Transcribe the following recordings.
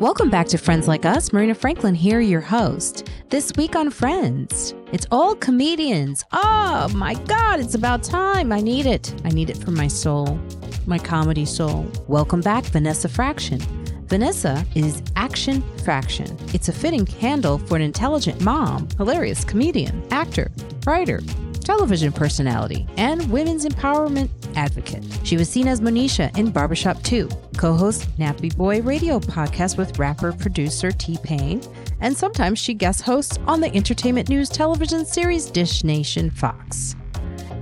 Welcome back to Friends Like Us. Marina Franklin here, your host. This week on Friends, it's all comedians. Oh my God, it's about time. I need it. I need it for my soul, my comedy soul. Welcome back, Vanessa Fraction. Vanessa is Action Fraction. It's a fitting handle for an intelligent mom, hilarious comedian, actor, writer, television personality, and women's empowerment advocate. She was seen as Monisha in Barbershop 2, co host Nappy Boy radio podcast with rapper producer T Pain, and sometimes she guest hosts on the entertainment news television series Dish Nation Fox.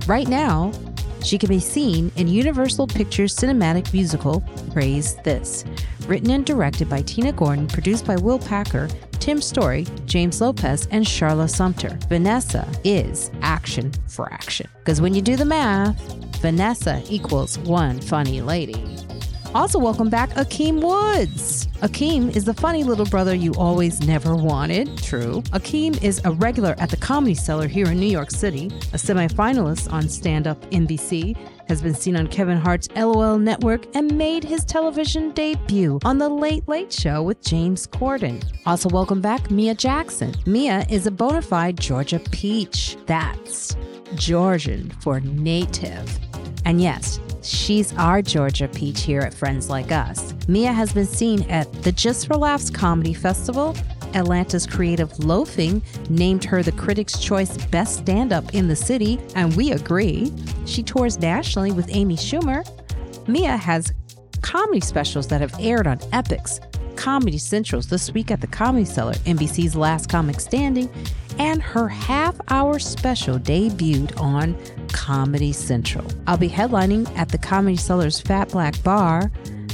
Right now, she can be seen in Universal Pictures cinematic musical Praise This, written and directed by Tina Gordon, produced by Will Packer, Tim Story, James Lopez, and Sharla Sumpter. Vanessa is action for action. Because when you do the math, Vanessa equals one funny lady. Also, welcome back Akeem Woods. Akeem is the funny little brother you always never wanted. True. Akeem is a regular at the Comedy Cellar here in New York City, a semifinalist on Stand Up NBC, has been seen on Kevin Hart's LOL network, and made his television debut on The Late Late Show with James Corden. Also, welcome back Mia Jackson. Mia is a bona fide Georgia peach. That's Georgian for native. And yes, she's our Georgia peach here at Friends Like Us. Mia has been seen at the Just for Laughs Comedy Festival. Atlanta's Creative Loafing named her the Critics' Choice Best Stand Up in the City, and we agree. She tours nationally with Amy Schumer. Mia has comedy specials that have aired on Epix, Comedy Centrals this week at the Comedy Cellar, NBC's Last Comic Standing, and her half hour special debuted on Comedy Central. I'll be headlining at the Comedy Cellar's Fat Black Bar.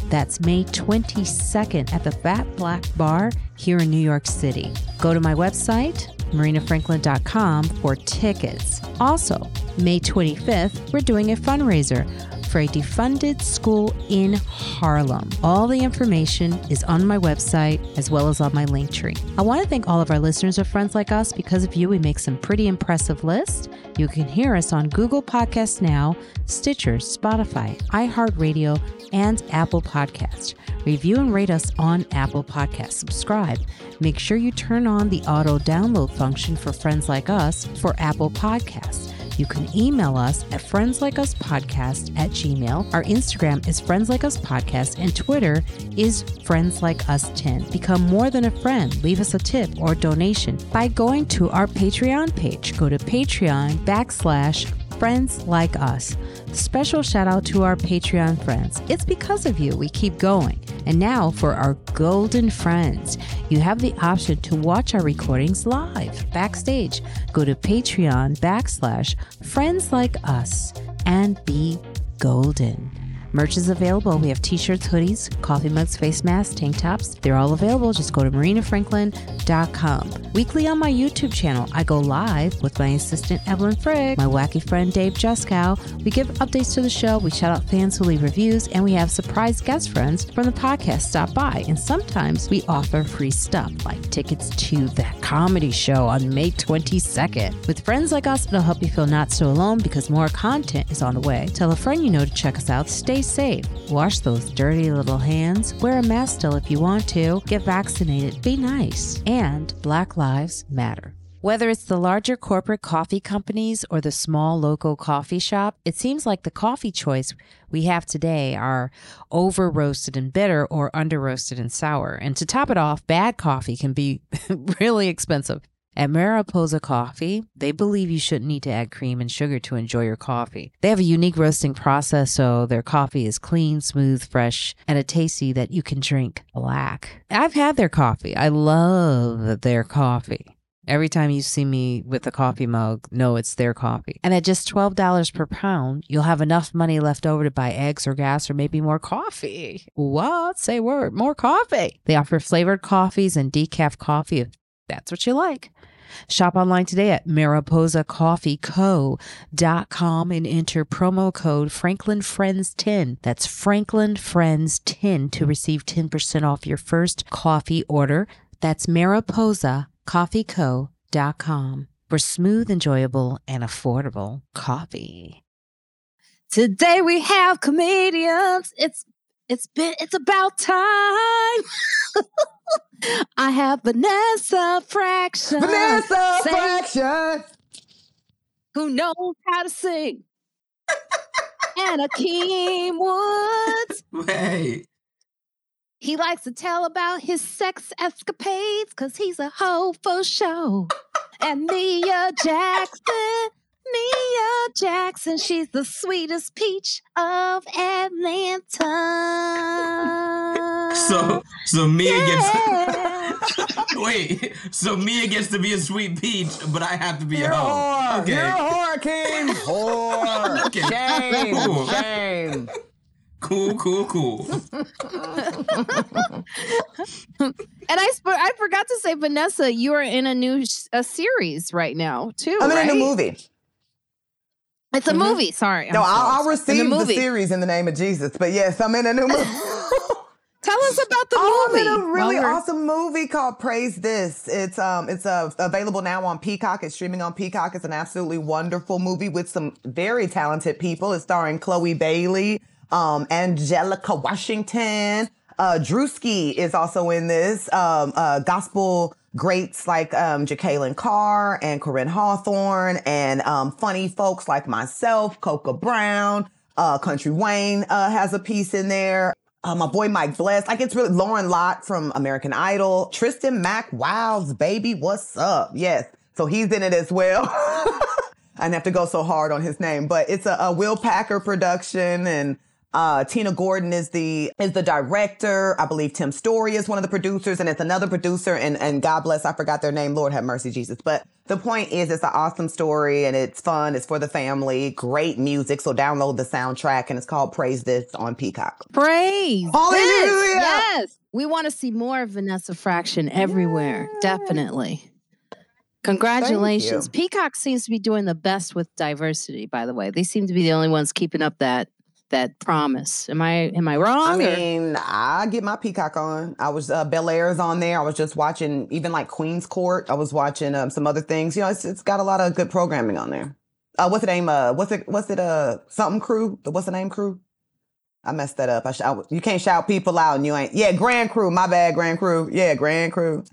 That's May 22nd at the Fat Black Bar here in New York City. Go to my website, marinafranklin.com, for tickets. Also, May 25th, we're doing a fundraiser for a defunded school in Harlem. All the information is on my website as well as on my link tree. I want to thank all of our listeners of Friends Like Us. Because of you, we make some pretty impressive lists. You can hear us on Google Podcasts Now, Stitcher, Spotify, iHeartRadio, and Apple Podcast. Review and rate us on Apple Podcasts. Subscribe. Make sure you turn on the auto download function for Friends Like Us for Apple Podcasts. You can email us at friendslikeUsPodcast at gmail. Our Instagram is Friends Like Us Podcast, and Twitter is Friends Like Us 10. Become more than a friend. Leave us a tip or donation by going to our Patreon page. Go to Patreon backslash friends like us. Special shout out to our Patreon friends. It's because of you we keep going. And now for our golden friends, you have the option to watch our recordings live backstage. Go to Patreon backslash friends like us and be golden. Merch is available. We have t shirts, hoodies, coffee mugs, face masks, tank tops. They're all available. Just go to marinafranklin.com. Weekly on my YouTube channel, I go live with my assistant Evelyn Frigg, my wacky friend Dave Juskow. We give updates to the show, we shout out fans who leave reviews, and we have surprise guest friends from the podcast stop by. And sometimes we offer free stuff like tickets to that comedy show on May 22nd. With friends like us, it'll help you feel not so alone because more content is on the way. Tell a friend you know to check us out. Stay safe. Wash those dirty little hands. Wear a mask still if you want to. Get vaccinated. Be nice. And Black Lives Matter. Whether it's the larger corporate coffee companies or the small local coffee shop, it seems like the coffee choice we have today are over roasted and bitter or under roasted and sour. And to top it off, bad coffee can be really expensive. At Mariposa Coffee, they believe you shouldn't need to add cream and sugar to enjoy your coffee. They have a unique roasting process, so their coffee is clean, smooth, fresh, and a tasty that you can drink black. I've had their coffee. I love their coffee. Every time you see me with a coffee mug, know it's their coffee. And at just $12 per pound, you'll have enough money left over to buy eggs or gas or maybe more coffee. What? Say word, more coffee. They offer flavored coffees and decaf coffee if that's what you like. Shop online today at mariposacoffeeco.com and enter promo code FranklinFriends10. That's FranklinFriends10 to receive 10% off your first coffee order. That's mariposacoffeeco.com for smooth, enjoyable, and affordable coffee. Today we have comedians. It's it's been it's about time. I have Vanessa Fraction. Vanessa Say- Fraction. who knows how to sing. and Akeem Woods. Hey, He likes to tell about his sex escapades because he's a hoe for show. And Mia Jackson, Mia Jackson, she's the sweetest peach of Atlanta. so so Mia Yeah. gets wait, so Mia gets to be a sweet peach, but I have to be You're a a hoe. whore. Okay, You're a whore, King. Whore. Okay. Shame. Cool. Shame. cool, cool, cool. And I sp- I forgot to say, Vanessa, you are in a new s- a series right now too. I'm in a new movie. It's a Mhm. movie. Sorry. No, I'm I'll, I'll receive the, movie. series in the name of Jesus. But yes, I'm in a new movie. Tell us about the Oh, movie. I'm in a really while we're- awesome movie called Praise This. It's um it's uh, available now on Peacock. It's streaming on Peacock. It's an absolutely wonderful movie with some very talented people. It's starring Chloe Bailey, um, Anjelika Washington. Uh, Druski is also in this. Um, uh, gospel greats like um, Jekalyn Carr and Koryn Hawthorne, and um, funny folks like myself, Coca Brown. Uh, Country Wayne uh, has a piece in there. Uh, my boy Mike Bless. Like it's really Lauren Lott from American Idol. Tristan Mack Wilds baby. What's up? Yes. So he's in it as well. I didn't have to go so hard on his name, but it's a, a Will Packer production and uh, Tina Gordon is the is the director. I believe Tim Story is one of the producers, and it's another producer. And and God bless, I forgot their name. Lord have mercy, Jesus. But the point is, it's an awesome story, and it's fun. It's for the family. Great music. So download the soundtrack, and it's called Praise This on Peacock. Praise. Hallelujah. this. Yes. We want to see more of Vanessa Fraction everywhere. Definitely. Congratulations. Peacock seems to be doing the best with diversity, by the way. They seem to be the only ones keeping up that that promise. Am I am I wrong? I or- mean, I get my Peacock on. I was uh, Bel Air's on there. I was just watching even like Queen's Court. I was watching um, some other things. You know, it's, it's got a lot of good programming on there. Uh, what's the name? Uh, what's it? What's it? Uh, something crew. The- What's the name? Crew. I messed that up. I, sh- I you can't shout people out and you ain't. Yeah, Grand Crew. My bad, Grand Crew. Yeah, Grand Crew.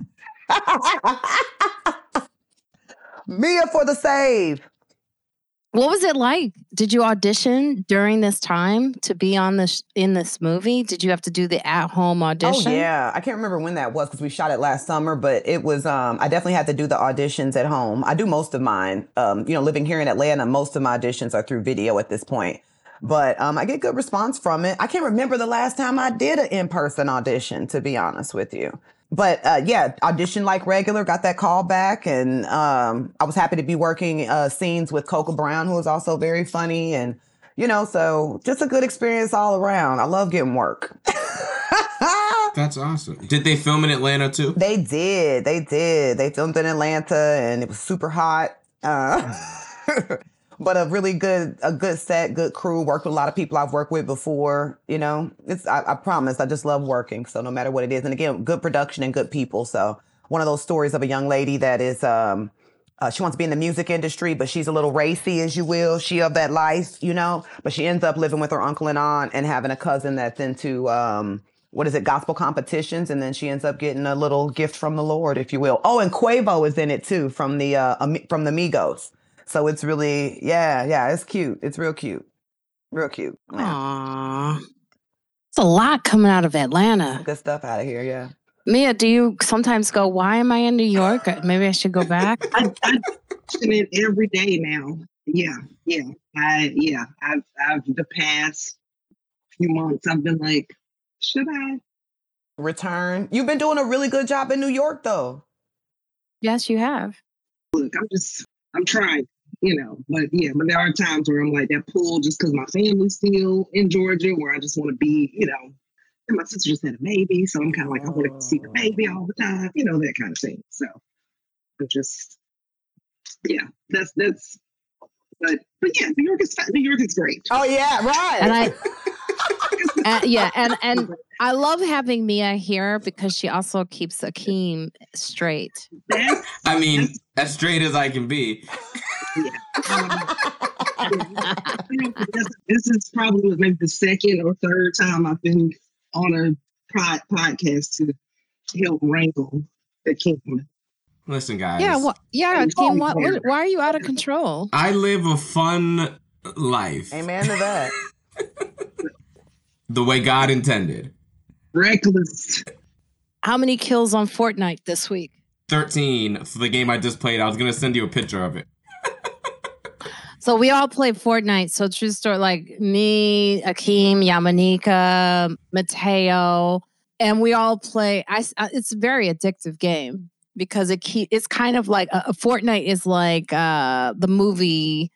Mia for the save. What was it like? Did you audition during this time to be on this in this movie? Did you have to do the at home audition? Oh yeah, I can't remember when that was because we shot it last summer, but it was. Um, I definitely had to do the auditions at home. I do most of mine. Um, you know, living here in Atlanta, most of my auditions are through video at this point. But um, I get good response from it. I can't remember the last time I did an in person audition, to be honest with you. But uh, yeah, auditioned like regular, got that call back, and um, I was happy to be working uh, scenes with Coca Brown, who was also very funny, and you know, so just a good experience all around. I love getting work. That's awesome. Did they film in Atlanta too? They did. They did. They filmed in Atlanta and it was super hot. Uh, but a really good, a good set, good crew. Worked with a lot of people I've worked with before. You know, it's, I, I promise, I just love working. So no matter what it is. And again, good production and good people. So one of those stories of a young lady that is, um, uh, she wants to be in the music industry, but she's a little racy, as you will. She of that life, you know. But she ends up living with her uncle and aunt, and having a cousin that's into um, what is it, gospel competitions, and then she ends up getting a little gift from the Lord, if you will. Oh, and Quavo is in it too from the uh, from the Migos. So it's really, yeah, yeah, it's cute. It's real cute, real cute. Yeah. Aww. It's a lot coming out of Atlanta. Good stuff out of here, yeah. Mia, do you sometimes go, why am I in New York? Maybe I should go back. I, I watching it every day now. Yeah, yeah. I yeah. I've I've the past few months I've been like, should I? Return. You've been doing a really good job in New York, though. yes, you have. Look, I'm just I'm trying, you know. But yeah, but there are times where I'm like that pull just because my family's still in Georgia, where I just want to be, you know. And my sister just had a baby, so I'm kind of like I want to see the baby all the time, you know, that kind of thing. So I'm just, yeah, that's that's. But but yeah, New York is New York is great. Oh yeah, right. And I, uh, yeah, and and I love having Mia here because she also keeps Akeem straight. I mean, as straight as I can be. this is probably maybe the second or third time I've been on a pod- podcast to help wrangle the Akeem. Listen, guys. Yeah, wha- yeah, It's Kim. What, why are you out of control? I live a fun life Amen to that. The way God intended. Reckless. How many kills on Fortnite this week? 13 for the game I just played. I was going to send you a picture of it. So we all play Fortnite. So true story, like me, Akeem, Yamanika, Mateo, and we all play. I, s- uh, it's a very addictive game because it keep. It's kind of like a, a Fortnite is like uh the movie.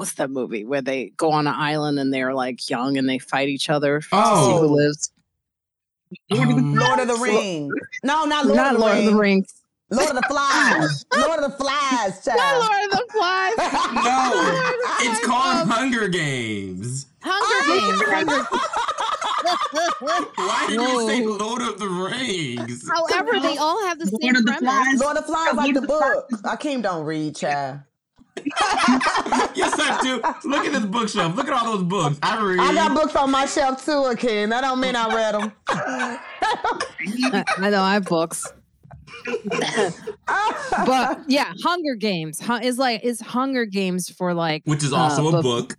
What's that movie where they go on an island and they're like young and they fight each other? to see Oh. who lives? Um, Lord of the Rings. No, not Lord, Not of, the Lord of the Rings. Rings. Lord of the Flies. Lord of the Flies, Not. Lord of the Flies. no, it's Um, called Hunger Games. Hunger Games. Why did you say Lord of the Rings? However, they all have the Lord same of the premise. Flies. Lord of the Flies, like the book. Akeem don't read, child. yes, I do. Look at this bookshelf. Look at all those books. I read. I got books on my shelf too, Akeem. That don't mean I read them. I know I have books. but yeah, Hunger Games is like is Hunger Games for like Which is uh, also a book- book.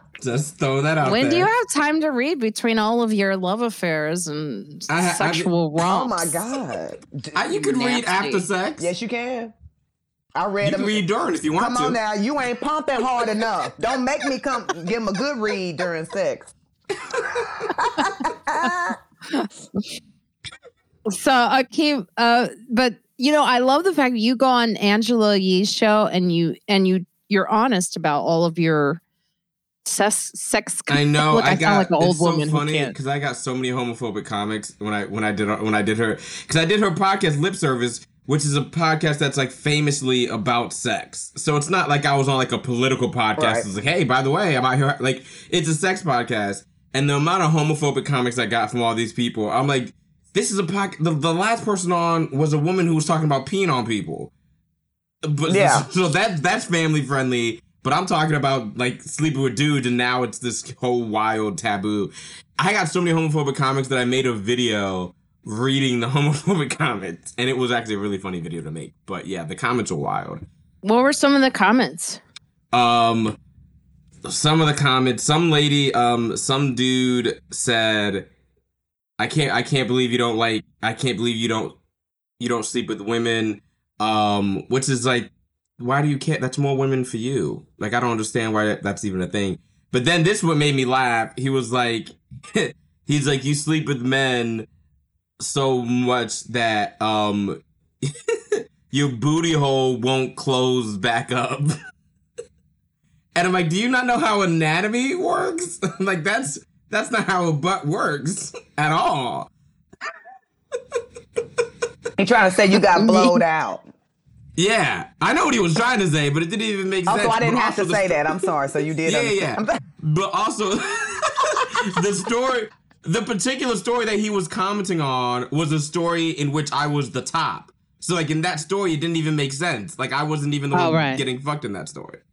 Just throw that out When there. do you have time to read between all of your love affairs and I ha- I sexual oh my God. I, you can read after sex. Yes, you can. I read you them. can read during if you want Come to. on now, you ain't pumping hard enough. Don't make me come give him a good read during sex. So Akeem, uh, but you know, I love the fact that you go on Angela Yee's show and you and you you're honest about all of your sex sex. I know. Look, I, I got. sound like an old it's woman so who funny can't. because I got so many homophobic comics when I when I did when I did her because I did her podcast Lip Service, which is a podcast that's like famously about sex. So it's not like I was on like a political podcast. Right. It's like, hey, by the way, I'm out here. Like it's a sex podcast, and the amount of homophobic comics I got from all these people, I'm like, this is a podcast. The, the last person on was a woman who was talking about peeing on people. But Yeah. so that that's family friendly. But I'm talking about like sleeping with dudes, and now it's this whole wild taboo. I got so many homophobic comics that I made a video reading the homophobic comments, and it was actually a really funny video to make. But yeah, the comments are wild. What were some of the comments? Um, some of the comments, some lady, um, some dude said, "I can't, I can't believe you don't like, I can't believe you don't, you don't sleep with women." Um, which is like, why do you care? That's more women for you. Like, I don't understand why that, that's even a thing. But then this what made me laugh. He was like, he's like, you sleep with men so much that um your booty hole won't close back up. And I'm like, do you not know how anatomy works? like that's that's not how a butt works at all. He trying to say you got blowed out. Yeah, I know what he was trying to say, but it didn't even make sense. Also, I didn't have to say sto- that. I'm sorry. So you did. Yeah, yeah. understand. But also, the story, the particular story that he was commenting on was a story in which I was the top. So, like in that story, it didn't even make sense. Like I wasn't even the Oh, one right. getting fucked in that story.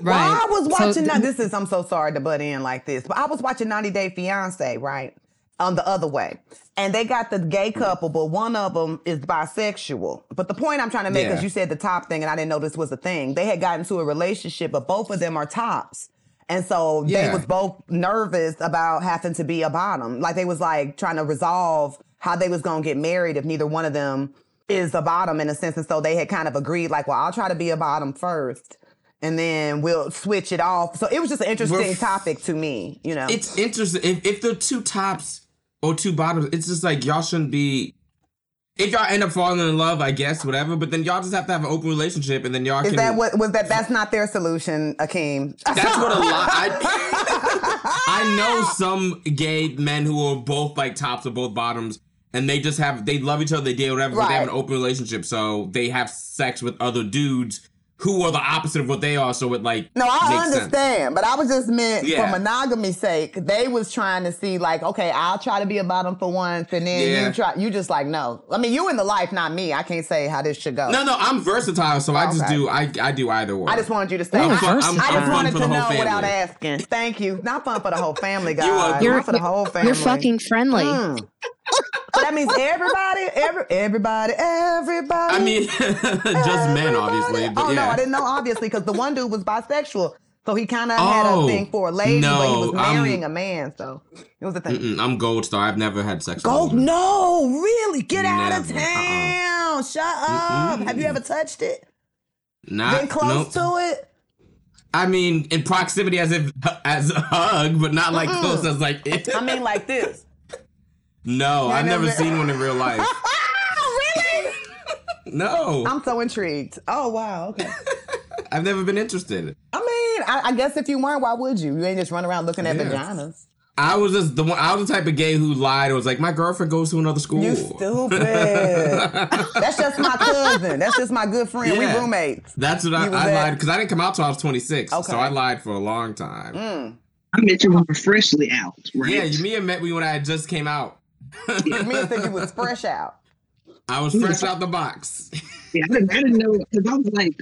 Well, I was So watching. th- now, this is. I'm so sorry to butt in like this, but I was watching 90 Day Fiance, right? On the other way, and they got the gay couple, but one of them is bisexual. But the point I'm trying to make, Yeah. you said the top thing, and I didn't know this was a thing. They had gotten into a relationship, but both of them are tops. And so they was both nervous about having to be a bottom. Like they was like trying to resolve how they was gonna get married if neither one of them is a bottom in a sense. And so they had kind of agreed, like, well, I'll try to be a bottom first. And then we'll switch it off. So it was just an interesting topic to me, you know. It's interesting. If, if the two tops or two bottoms, it's just like y'all shouldn't be. If y'all end up falling in love, I guess, whatever. But then y'all just have to have an open relationship, and then y'all Is can. that what was that? That's not their solution, Akeem. That's what a lot. I, I know some gay men who are both like tops or both bottoms, and they just have they love each other, they date whatever, but they have an open relationship, so they have sex with other dudes who are the opposite of what they are, so it like No, I makes sense. understand, but I was just meant Yeah. for monogamy's sake. They was trying to see like, okay, I'll try to be a bottom for once, and then Yeah. you try. You just like, no. I mean, you in the life, not me. I can't say how this should go. No, no, I'm versatile, so I just Okay. do I I do either or. I just wanted you to stay. Ooh, I, fun- versatile. I'm- I I'm just wanted to know whole without asking. Thank you. Not fun for the whole family, guys. are- You're, Fun for the whole family. you're fucking friendly. Mm. so that means everybody, every, everybody, everybody. I mean, just men, obviously. But oh yeah. no, I didn't know obviously because the one dude was bisexual, so he kind of had a Oh, thing for a lady, but he was no, I'm- marrying a man, so it was a thing. I'm gold star. I've never had sex. with a no, really? Get out of Never, uh-uh. town! Shut up! Have you ever touched it? Not Been close nope. to it? I mean, in proximity as if as a hug, but not like close as like. I mean, like this. No, I've never never- seen one in real life. Oh, really? No, I'm so intrigued. Oh wow. Okay. I've never been interested. I mean, I, I guess if you weren't, why would you? You ain't just run around looking at Yeah. vaginas. I was just the one. I was the type of gay who lied. Or was like, my girlfriend goes to another school. You stupid. That's just my cousin. That's just my good friend. Yeah. We roommates. That's what I, You was I lied because I didn't come out till I was 26. Okay. So I lied for a long time. Mm. I met you when we were freshly out, right? Yeah, you me and met me when I just came out. Me and said you was fresh out. I was fresh out the box. Yeah, I didn't, I didn't know because I was like,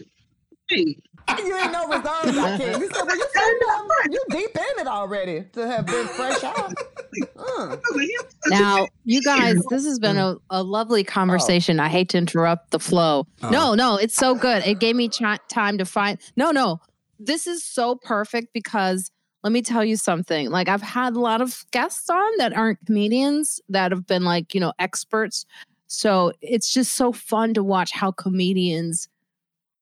hey, You ain't no reserves, I can't. You said, well, you said that. You deep in it already to have been fresh out. Mm. I was like, "Yeah, Now, you guys, this has been a, a lovely conversation. I hate to interrupt the flow. Oh. No, no, it's so good. It gave me chi- time to find. No, no, this is so perfect because let me tell you something. Like, I've had a lot of guests on that aren't comedians that have been like, you know, experts. So it's just so fun to watch how comedians.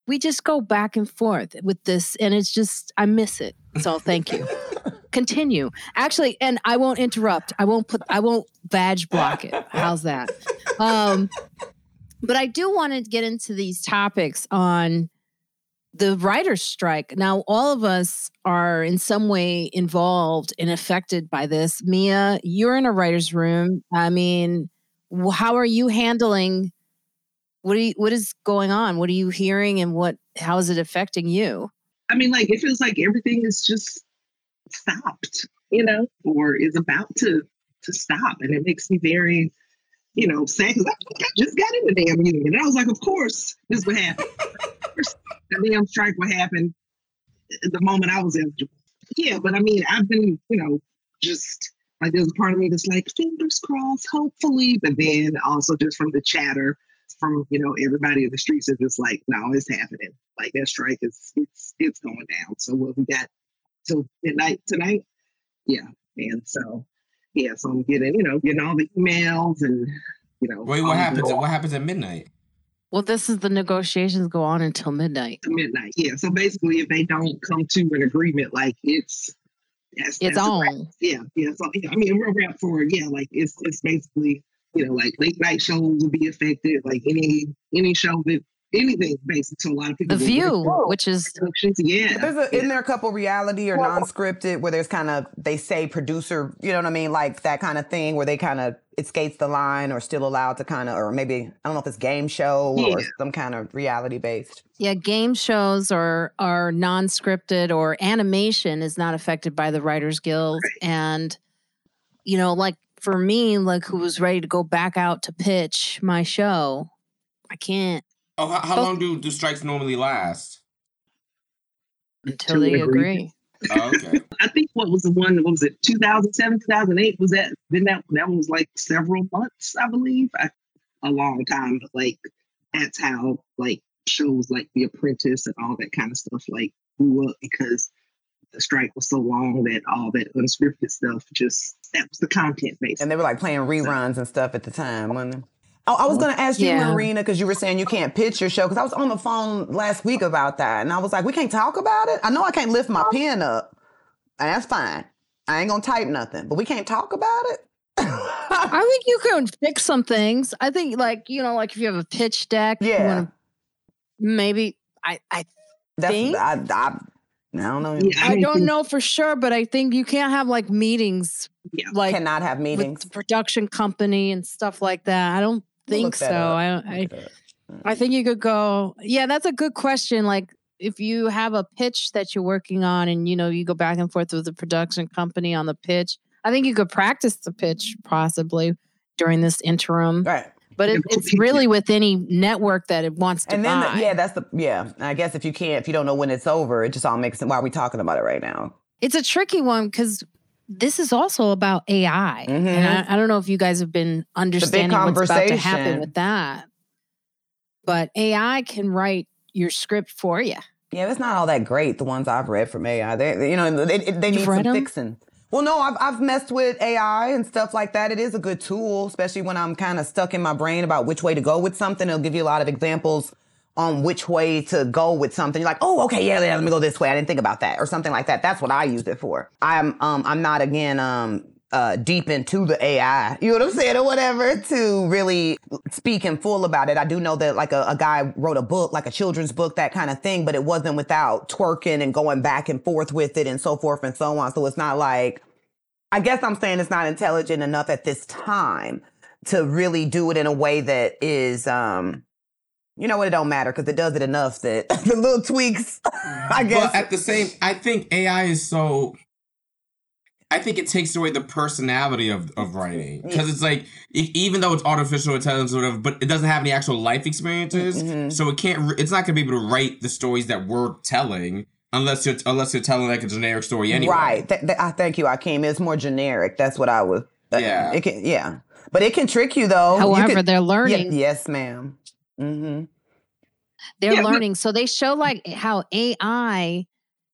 We just go back and forth with this, and it's just, I miss it. So thank you. Continue. Actually, and I won't interrupt. I won't put I won't badge block it. How's that? Um but I do want to get into these topics on the writer's strike. Now, all of us are in some way involved and affected by this. Mia, you're in a writer's room. I mean, how are you handling what you, what is going on? What are you hearing and what how is it affecting you? I mean, like it feels like everything is just stopped, you know, or is about to to stop, and it makes me very, you know, sad because I, I just got in the damn union, and I was like, of course this would happen. The damn strike would happen the moment I was eligible. Yeah, but I mean, I've been, you know, just like there's a part of me that's like fingers crossed, hopefully, but then also just from the chatter from you know everybody in the streets is just like, no, it's happening. Like that strike is it's it's going down. So what we got till midnight tonight? Yeah, and so yeah, so I'm getting you know getting all the emails and you know Wait, what the- happens? What happens at midnight? Well, this is the negotiations go on until midnight. to midnight. Yeah. So basically, if they don't come to an agreement, like it's that's, It's that's on. Yeah, yeah. So yeah, I mean, we're wrap for yeah, like it's it's basically you know like late night shows will be affected, like any any show that anything basically. to a lot of people The View, work which is. Yeah, There's a, yeah. isn't there a couple reality or non-scripted where there's kind of they say producer, you know what I mean, like that kind of thing where they kind of it skates the line or still allowed to kind of or maybe I don't know if it's game show or some kind of reality based. yeah, game shows are are non-scripted or animation is not affected by the Writers Guild, and you know, like for me, like who was ready to go back out to pitch my show, I can't Oh, how, how long do, do strikes normally last? until they an agree. Oh, okay. I think what was the one? What was it? 2007, 2008? Was that? Then that that was like several months, I believe. I, a long time, but like that's how like shows like The Apprentice and all that kind of stuff like grew up because the strike was so long that all that unscripted stuff just that was the content base. And they were like playing reruns and stuff at the time, wasn't it? Oh, I was gonna ask you, Yeah. Marina, because you were saying you can't pitch your show. Because I was on the phone last week about that, and I was like, we can't talk about it. I know I can't lift my pen up, and that's fine. I ain't gonna type nothing, but we can't talk about it. I think you can fix some things. I think, like you know, like if you have a pitch deck, Yeah. maybe I I That's Think? I, I, I don't know. Yeah, I don't don't know for sure, but I think you can't have like meetings, Yeah. like Cannot have with meetings. the production company and stuff like that. I don't We'll think look so. up. I I, mm. I think you could go. Yeah, that's a good question. Like if you have a pitch that you're working on and you know you go back and forth with the production company on the pitch, I think you could practice the pitch possibly during this interim. Right. But it, it's really with any network that it wants to And then, buy. the, yeah, that's the, yeah. I guess if you can't, if you don't know when it's over, it just all makes sense. Why are we talking about it right now? It's a tricky one because this is also about AI. Mhm. And I, I don't know if you guys have been understanding what's about to happen with that. But AI can write your script for you. Yeah, it's not all that great. The ones I've read from AI, they, you know, they, they need some read 'em? fixing. Well, no, I've I've messed with AI and stuff like that. It is a good tool, especially when I'm kind of stuck in my brain about which way to go with something. It'll give you a lot of examples on which way to go with something. You're like, oh, okay, yeah, yeah, let me go this way. I didn't think about that, or something like that. That's what I used it for. I'm um I'm not again um uh, deep into the AI, you know what I'm saying, or whatever, to really speak in full about it. I do know that like a, a guy wrote a book, like a children's book, that kind of thing, but it wasn't without twerking and going back and forth with it and so forth and so on. So it's not like, I guess I'm saying it's not intelligent enough at this time to really do it in a way that is, um, you know what, it don't matter because it does it enough that the little tweaks, I guess. But at the same, I think AI is so. I think it takes away the personality of, of writing because it's like e- even though it's artificial intelligence or whatever, but it doesn't have any actual life experiences, Mhm. so it can't. It's not going to be able to write the stories that we're telling unless you're unless you're telling like a generic story anyway. Right. Th- th- I thank you, Akeem. It's more generic. That's what I was. uh, Yeah. It can, yeah. But it can trick you though. You However, can- they're Yeah, learning. yes, madam Mm-hmm. They're Yeah, but- learning. So they show like how AI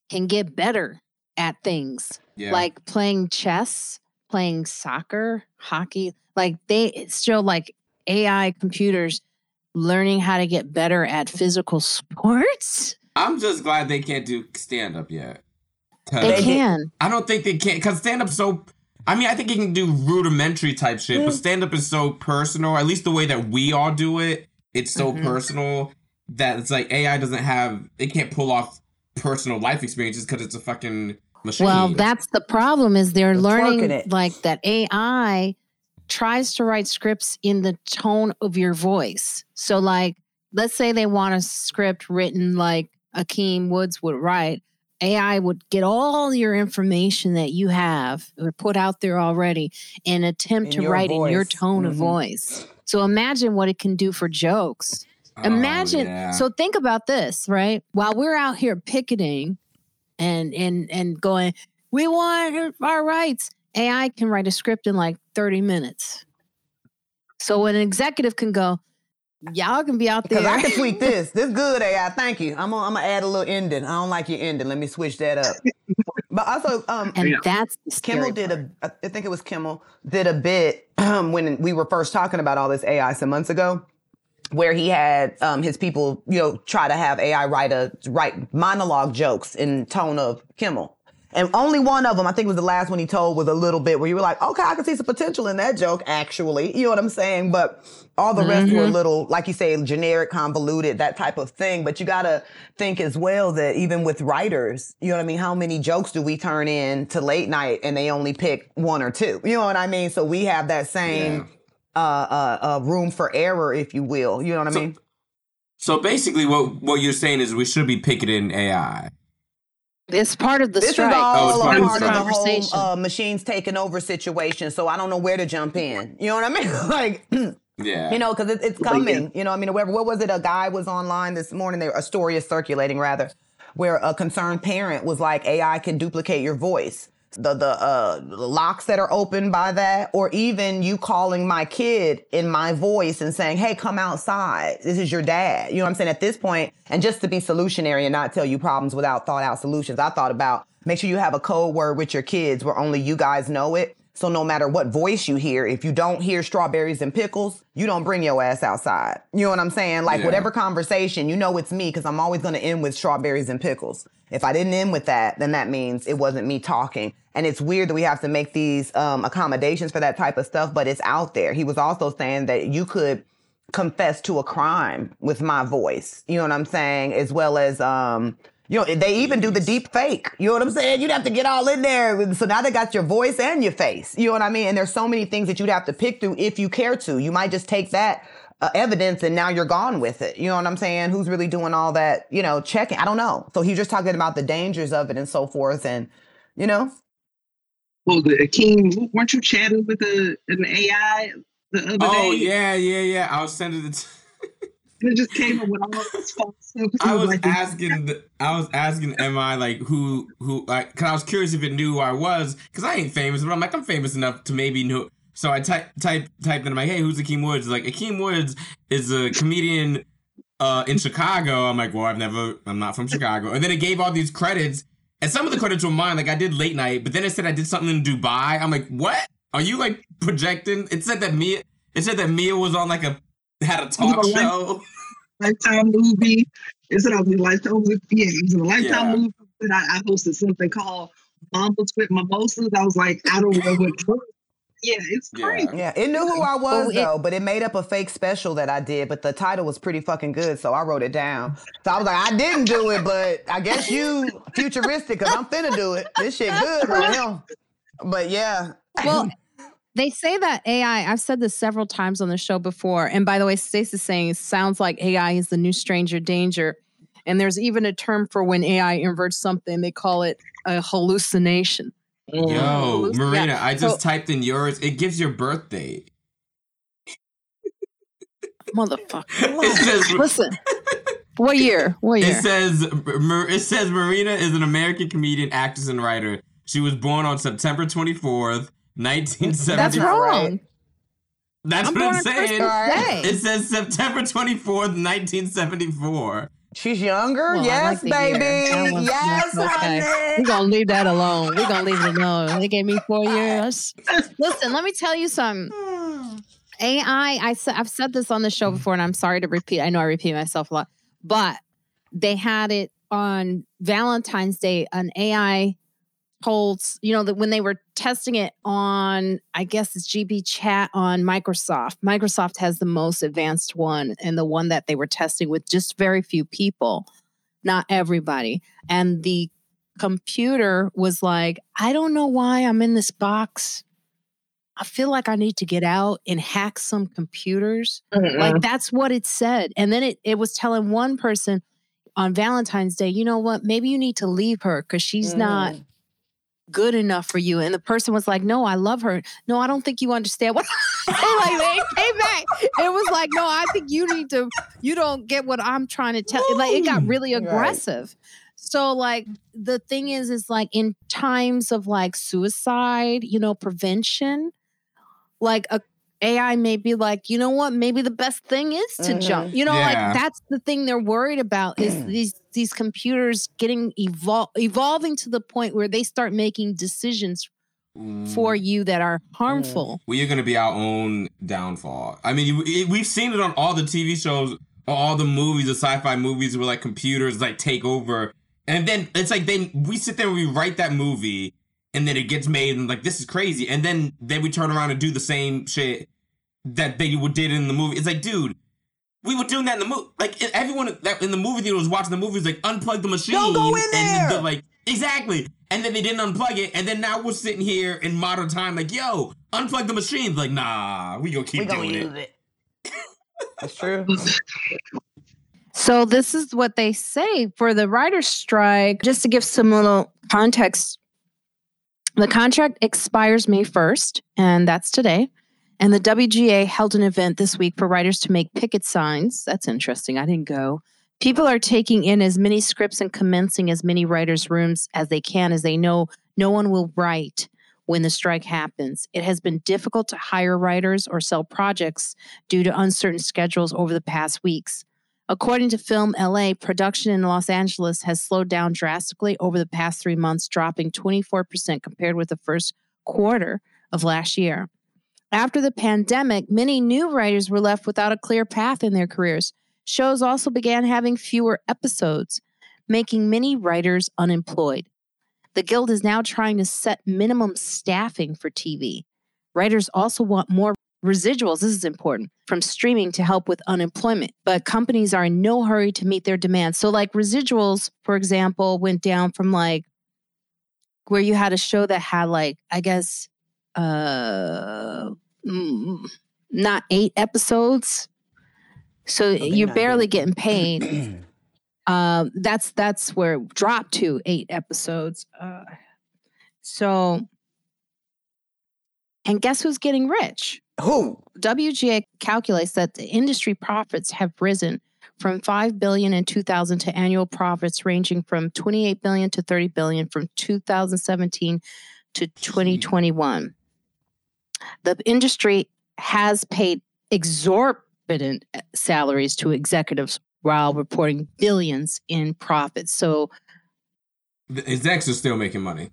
can get better at things. Yeah. like playing chess, playing soccer, hockey. Like they show like AI computers learning how to get better at physical sports. I'm just glad they can't do stand up yet. They They- can. I don't think they can because stand up so. I mean, I think you can do rudimentary type shit, Mm. but stand up is so personal. At least the way that we all do it, it's so Mm-hmm. Mhm. personal that it's like AI doesn't have. It can't pull off personal life experiences because it's a fucking machine. Well, that's the problem is they're They're learning like that AI tries to write scripts in the tone of your voice. So like let's say they want a script written like Akeem Woods would write. AI would get all your information that you have or put out there already and attempt In to your write in your tone of Mhm. voice. So imagine what it can do for jokes. Oh, Imagine. yeah. So think about this, right? While we're out here picketing and and and going, we want our rights. AI can write a script in like 30 minutes. So an executive can go, y'all can be out there. Because I can tweak this. This good AI. Thank you. I'm gonna, I'm gonna add a little ending. I don't like your ending. Let me switch that up. but also, um, and that's scary Kimmel did a, I think it was Kimmel did a bit um, when we were first talking about all this AI some months ago, where he had um, his people, you know, try to have AI write a write monologue jokes in tone of Kimmel. And only one of them, I think it was the last one he told, was a little bit where you were like, okay, I can see some potential in that joke, actually. You know what I'm saying? But all the rest were a little, like you say, generic, convoluted, that type of thing. But you gotta think as well that even with writers, you know what I mean? How many jokes do we turn in to late night and they only pick one or two? You know what I mean? So we have that same uh, uh, uh, room for error, if you will. You know what I mean? So basically, what what you're saying is we should be picketing AI. It's part of the This strike. is all it's part of the part of the conversation. whole uh, machines taking over situation. So I don't know where to jump in. You know what I mean? like, Yeah. you know, because it, it's coming. You know, I mean, whatever. What was it? A guy was online this morning. There, a story is circulating rather, where a concerned parent was like, AI can duplicate your voice. The the uh, locks that are open by that, or even you calling my kid in my voice and saying, "Hey, come outside. This is your dad." You know what I'm saying? At this point, and just to be solutionary and not tell you problems without thought out solutions, I thought about make sure you have a code word with your kids where only you guys know it. So no matter what voice you hear, if you don't hear strawberries and pickles, you don't bring your ass outside. You know what I'm saying? Like Yeah. whatever conversation, you know it's me because I'm always going to end with strawberries and pickles. If I didn't end with that, then that means it wasn't me talking. And it's weird that we have to make these um, accommodations for that type of stuff, but it's out there. He was also saying that you could confess to a crime with my voice. You know what I'm saying? As well as um you know, they even do the deep fake. You know what I'm saying? You'd have to get all in there. So now they got your voice and your face. You know what I mean? And there's so many things that you'd have to pick through if you care to. You might just take that uh, evidence and now you're gone with it. You know what I'm saying? Who's really doing all that, you know, checking? I don't know. So he's just talking about the dangers of it and so forth. And, you know, Well, the Akeem, weren't you chatting with a, an AI the other Oh day? Oh, yeah, yeah, yeah. I was sending it. It just came up with all this false stuff. I was like, asking. The, I was asking, am I like who who? Like, cause I was curious if it knew who I was, cause I ain't famous, but I'm like I'm famous enough to maybe know. So I type type typed in, I'm like, hey, who's Akeem Woods? Like Akeem Woods is a comedian uh, in Chicago. I'm like, well, I've never, I'm not from Chicago. And then it gave all these credits, and some of the credits were mine. Like I did late night, but then it said I did something in Dubai. I'm like, what? Are you like projecting? It said that Mia. It said that Mia was on like a had a talk You know, like- show. Lifetime movie. Is it on the Lifetime movie? Yeah, it was a Lifetime Yeah. movie. And I, I hosted something called Mumbles with Mimosas. I was like, I don't know what. Yeah, it's Yeah. crazy. yeah, it knew who I oh, was Oh, it- though, but it made up a fake special that I did. But the title was pretty fucking good, so I wrote it down. So I was like, I didn't do it, but I guess you futuristic because I'm finna do it. This shit good right now. But yeah, Well, they say that AI, I've said this several times on the show before. And by the way, Stacey's saying sounds like AI is the new stranger danger. And there's even a term for when AI inverts something, they call it a hallucination. Yo, Yeah. Marina, I just So- typed in yours. It gives your birthday. Motherfucker. It says Listen. What year? What year? it says it says Marina is an American comedian, actress, and writer. She was born on September twenty fourth, nineteen seventy. That's wrong. That's I'm what I'm saying. Christmas Alright. Day. It says September twenty fourth, nineteen seventy four. she's younger. Well, yes, like baby. That was- yes, that's okay. honey. We're gonna leave that alone. We're gonna leave it alone. They gave me four years. Listen, let me tell you something. AI, I said I've said this on the show before, and I'm sorry to repeat. I know I repeat myself a lot, but they had it on Valentine's Day. An AI told you know that when they were testing it on, I guess it's GB Chat on Microsoft. Microsoft has the most advanced one, and the one that they were testing with just very few people, not everybody. And the computer was like, I don't know why I'm in this box. I feel like I need to get out and hack some computers. Like that's what it said. And then it, it was telling one person on Valentine's Day, you know what? Maybe you need to leave her because she's not Mm. Good enough for you. And the person was like, No, I love her. No, I don't think you understand what like they came back. It was like, no, I think you need to, you don't get what I'm trying to tell. Like it got really Right. aggressive. So like the thing is, is like in times of like suicide, you know, prevention, like a AI may be like, you know what? Maybe the best thing is to jump. Mm-hmm. You know, Yeah. like that's the thing they're worried about is mm. these these computers getting evol- evolving to the point where they start making decisions for mm. you that are mm. harmful. we are going to be our own downfall. I mean, we've seen it on all the TV shows, all the movies, the sci-fi movies, where like computers like take over, and then it's like then we sit there and we write that movie, and then it gets made, and like this is crazy, and then then we turn around and do the same shit that they would did in the movie. It's like, dude. We were doing that in the movie. Like everyone that in the movie theater was watching the movie was like unplug the machine. Don't go in And there! the, like exactly. And then they didn't unplug it. And then now we're sitting here in modern time, like, yo, unplug the machine. Like, nah, we gonna keep we gonna doing use it. it. That's true. So this is what they say for the writer's strike. Just to give some little context, the contract expires May 1st, and that's today. And the WGA held an event this week for writers to make picket signs. That's interesting. I didn't go. People are taking in as many scripts and commencing as many writers' rooms as they can, as they know no one will write when the strike happens. It has been difficult to hire writers or sell projects due to uncertain schedules over the past weeks. According to Film LA, production in Los Angeles has slowed down drastically over the past three months, dropping 24% compared with the first quarter of last year. After the pandemic, many new writers were left without a clear path in their careers. Shows also began having fewer episodes, making many writers unemployed. The Guild is now trying to set minimum staffing for TV. Writers also want more residuals, this is important, from streaming to help with unemployment. But companies are in no hurry to meet their demands. So, like residuals, for example, went down from like where you had a show that had like, I guess, uh, not eight episodes, So you're barely getting- getting paid. um, that's that's where it dropped to eight episodes. Uh, so, and guess who's getting rich? Who? WGA calculates that the industry profits have risen from 5 billion in 2000 to annual profits ranging from 28 billion to 30 billion from 2017 to 2021. The industry has paid exorbitant uh, salaries to executives while reporting billions in profits. So The execs are still making money.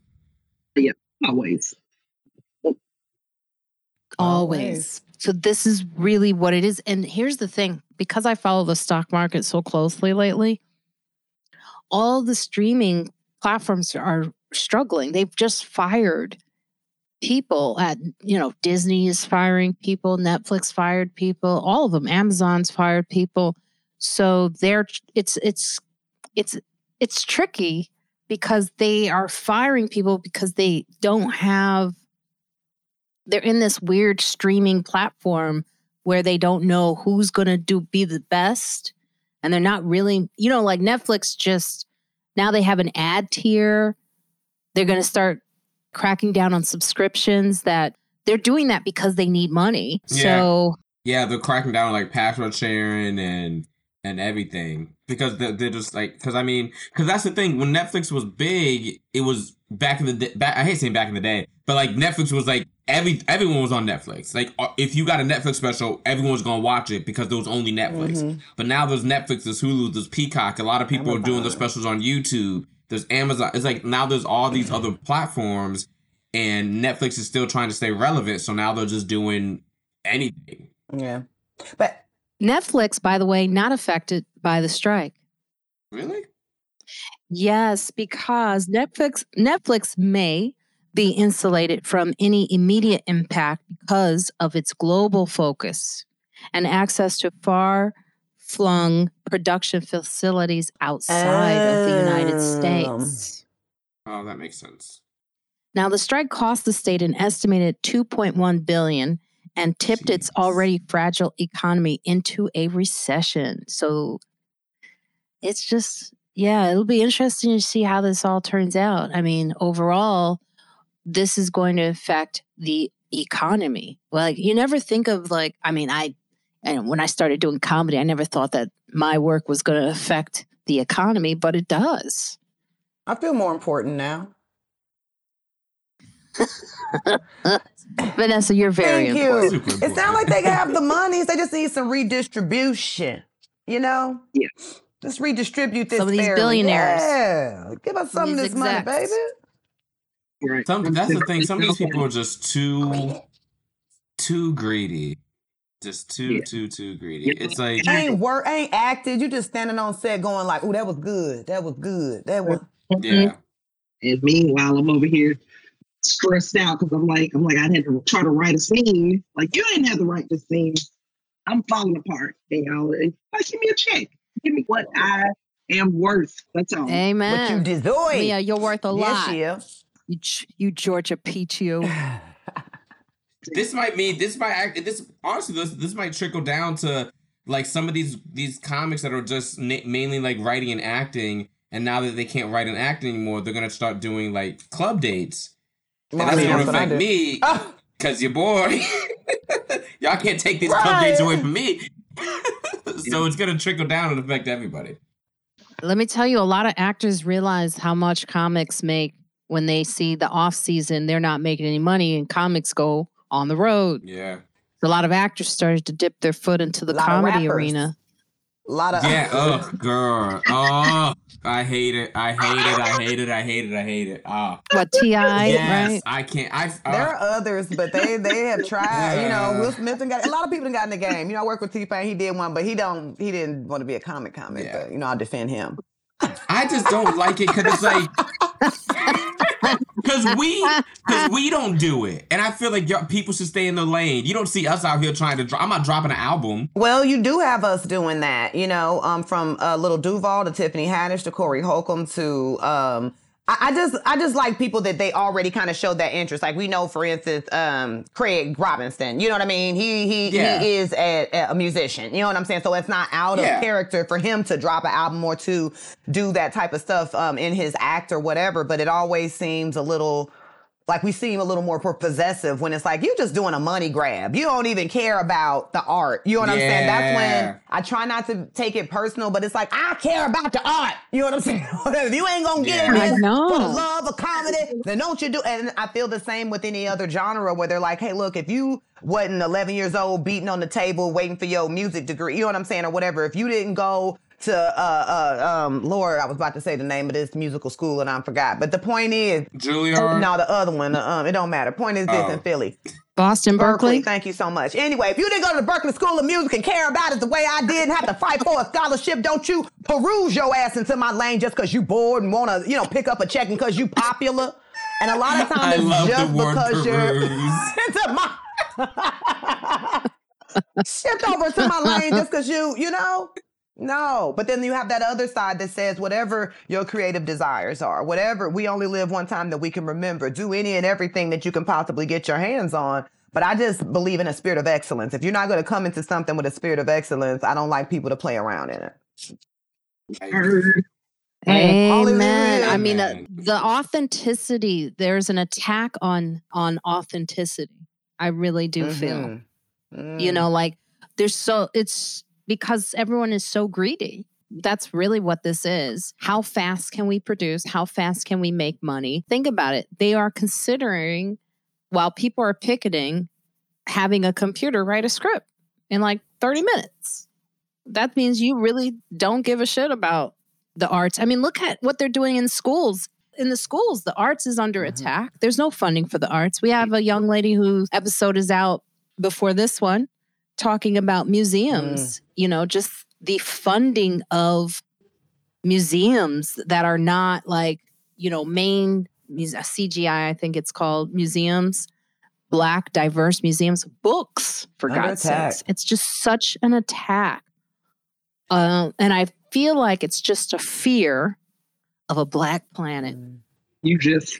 Yeah, always. Always. So this is really what it is. And here's the thing because I follow the stock market so closely lately, all the streaming platforms are struggling. They've just fired people at, you know, Disney is firing people, Netflix fired people, all of them, Amazon's fired people. So they're it's it's it's it's tricky because they are firing people because they don't have they're in this weird streaming platform where they don't know who's going to do be the best. And they're not really you know like netflix just now they have an ad tier. They're going to start cracking down on subscriptions that they're doing that because they need money. Yeah. so Yeah, they're cracking down on, like password sharing and and everything. Because they're, they're just like because I mean because that's the thing when Netflix was big it was back in the day, back, I hate saying back in the day but like Netflix was like every everyone was on Netflix. Like uh, if you got a Netflix special everyone was gonna watch it because there was only Netflix. Mhm. but now there's Netflix there's Hulu there's Peacock a lot of people are doing their specials on YouTube there's Amazon it's like now there's all these other platforms and Netflix is still trying to stay relevant so now they're just doing anything. Yeah. But netflix by the way not affected by the strike really. Yes, because Netflix Netflix may be insulated from any immediate impact because of its global focus and access to far flung production facilities outside of the United Um. States. Oh, that makes sense. Now the strike cost the state an estimated 2.1 billion and tipped its already fragile economy into a recession. So it's just yeah, it'll be interesting to see how this all turns out. I mean, overall, this is going to affect the economy. Like you never think of like I mean, I and when I started doing comedy, I never thought that my work was going to affect the economy, but it does. I feel more important now. Vanessa, you're very Thank important. you. Super It important. sounds like they have the monies. They just need some redistribution. You know? Yeah. Just redistribute this. Some of these fairly. billionaires. Yeah. Give us some of These this money, baby. Right. Some that's the thing. Some of these people are just too too greedy. Just too Yeah. too too greedy. Yeah. It's like Ain't work, ain't acted. You just standing on set going like, "Oh, that was good. That was good. That was." Mm-hmm. yeah. And meanwhile, I'm over here stressed out because I'm like, I'm like, I had to try to write a scene. Like, you didn't have to write this scene. I'm falling apart. And y'all, like, give me a check. Give me what I am worth. That's all. Amen. But you Amen. deserve. Yeah, you're worth a lot. Yes, You, you Georgia peach, you. This might mean this might act this honestly this this might trickle down to like some of these these comics that are just na- mainly like writing and acting and now that they can't write and act anymore they're gonna start doing like club dates and Well, I that's mean, gonna that's what I affect me Ah, Cause your boy, y'all can't take these club dates away from me. so it's gonna trickle down and affect everybody. Let me tell you, a lot of actors realize how much comics make when they see the off season. They're not making any money, and comics go on the road. Yeah, A lot of actors started to dip their foot into the comedy arena. A lot of. yeah. Oh, girl. Oh, I hate it. I hate it. I hate it. I hate it. I hate it. Oh, What Ti, yes. right? I can't. I. There Uh, are others, but they they have tried. You know, Will Smith and got a lot of people done got in the game. You know, I work with T Pain. He did one, but he don't. He didn't want to be a comic comic. Yeah. But you know, I defend him. I just don't like it because it's like. Because we, because we don't do it, and I feel like people should stay in the lane. You don't see us out here trying to. Dro- I'm not dropping an album. Well, you do have us doing that. You know, um, from uh, Lil Duval to Tiffany Haddish to Corey Holcomb to um, I, just I just like people that they already kind of showed that interest. Like we know, for instance, um, Craig Robinson. You know what I mean? He he Yeah. he is a, a musician. You know what I'm saying? So it's not out of character for him to drop an album or to do that type of stuff um, in his act or whatever. But it always seems a little like we seem a little more possessive when it's like you're just doing a money grab. You don't even care about the art. You know what I'm saying? That's when I try not to take it personal, but it's like I care about the art. You know what I'm saying? if you ain't gonna get in Yeah. I this for the love of comedy, then don't you do? And I feel the same with any other genre where they're like, hey, look, if you wasn't 11 years old beating on the table waiting for your music degree, you know what I'm saying, or whatever. If you didn't go to uh uh um Lord, I was about to say the name of this musical school and I forgot. But the point is, Juilliard. no, the other one, um, it don't matter. Point is this Oh. in Philly. Boston, Berklee. Thank you so much. Anyway, if you didn't go to the Berklee School of Music and care about it the way I did and have to fight for a scholarship, don't you peruse your ass into my lane just because you bored and want to, you know, pick up a check and because you popular. And a lot of times it's just the word because you're peruse. into my shift over to my lane just because you, you know. No, but then you have that other side that says whatever your creative desires are, whatever we only live one time that we can remember. Do any and everything that you can possibly get your hands on. But I just believe in a spirit of excellence. If you're not going to come into something with a spirit of excellence, I don't like people to play around in it. Amen. I mean, uh, the authenticity. There's an attack on on authenticity. I really do feel. Mhm. You Mm. know, like there's so it's because everyone is so greedy. That's really what this is. How fast can we produce? How fast can we make money? Think about it. They are considering, while people are picketing, having a computer write a script in like 30 minutes. That means you really don't give a shit about the arts. I mean, look at what they're doing in schools. In the schools, the arts is under Mhm. attack. There's no funding for the arts. We have a young lady whose episode is out before this one talking about museums, mm. you know, just the funding of museums that are not like, you know, main uh, CGI, I think it's called museums, black, diverse museums, books, for Under God's attack. sakes. It's just such an attack. Uh, and I feel like it's just a fear of a black planet. Mm. You just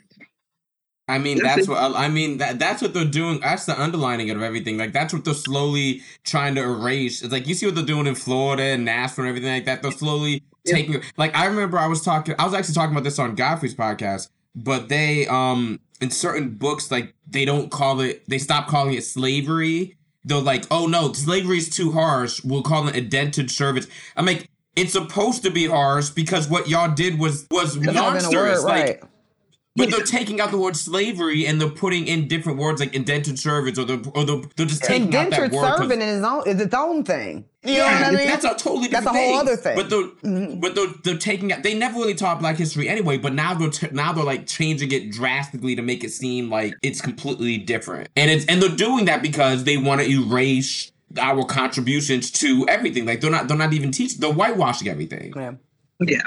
I mean, That's that's what I mean. That that's what they're doing. That's the underlining of everything. Like that's what they're slowly trying to erase. It's like you see what they're doing in Florida and Nashville and everything like that. They're slowly Yeah. taking. Like I remember I was talking. I was actually talking about this on Godfrey's podcast. But they um in certain books like they don't call it. They stop calling it slavery. They're like, oh no, slavery is too harsh. We'll call it indentured service. I'm like. It's supposed to be harsh because what y'all did was was That's not even a monstrous. word, Like right? But they're taking out the word slavery and they're putting in different words like indentured servants or they're, or they're, they're just taking out Indentured that word. 'cause- servant is, own, is its own thing. You know yeah, what I mean? that's a totally That's different a whole thing. other thing. But they're Mhm. but they're, they're taking out. They never really taught Black history anyway. But now they're t- now they're like changing it drastically to make it seem like it's completely different. And it's and they're doing that because they want to erase our contributions to everything. Like they're not they're not even teaching. They're whitewashing everything. Yeah. yeah.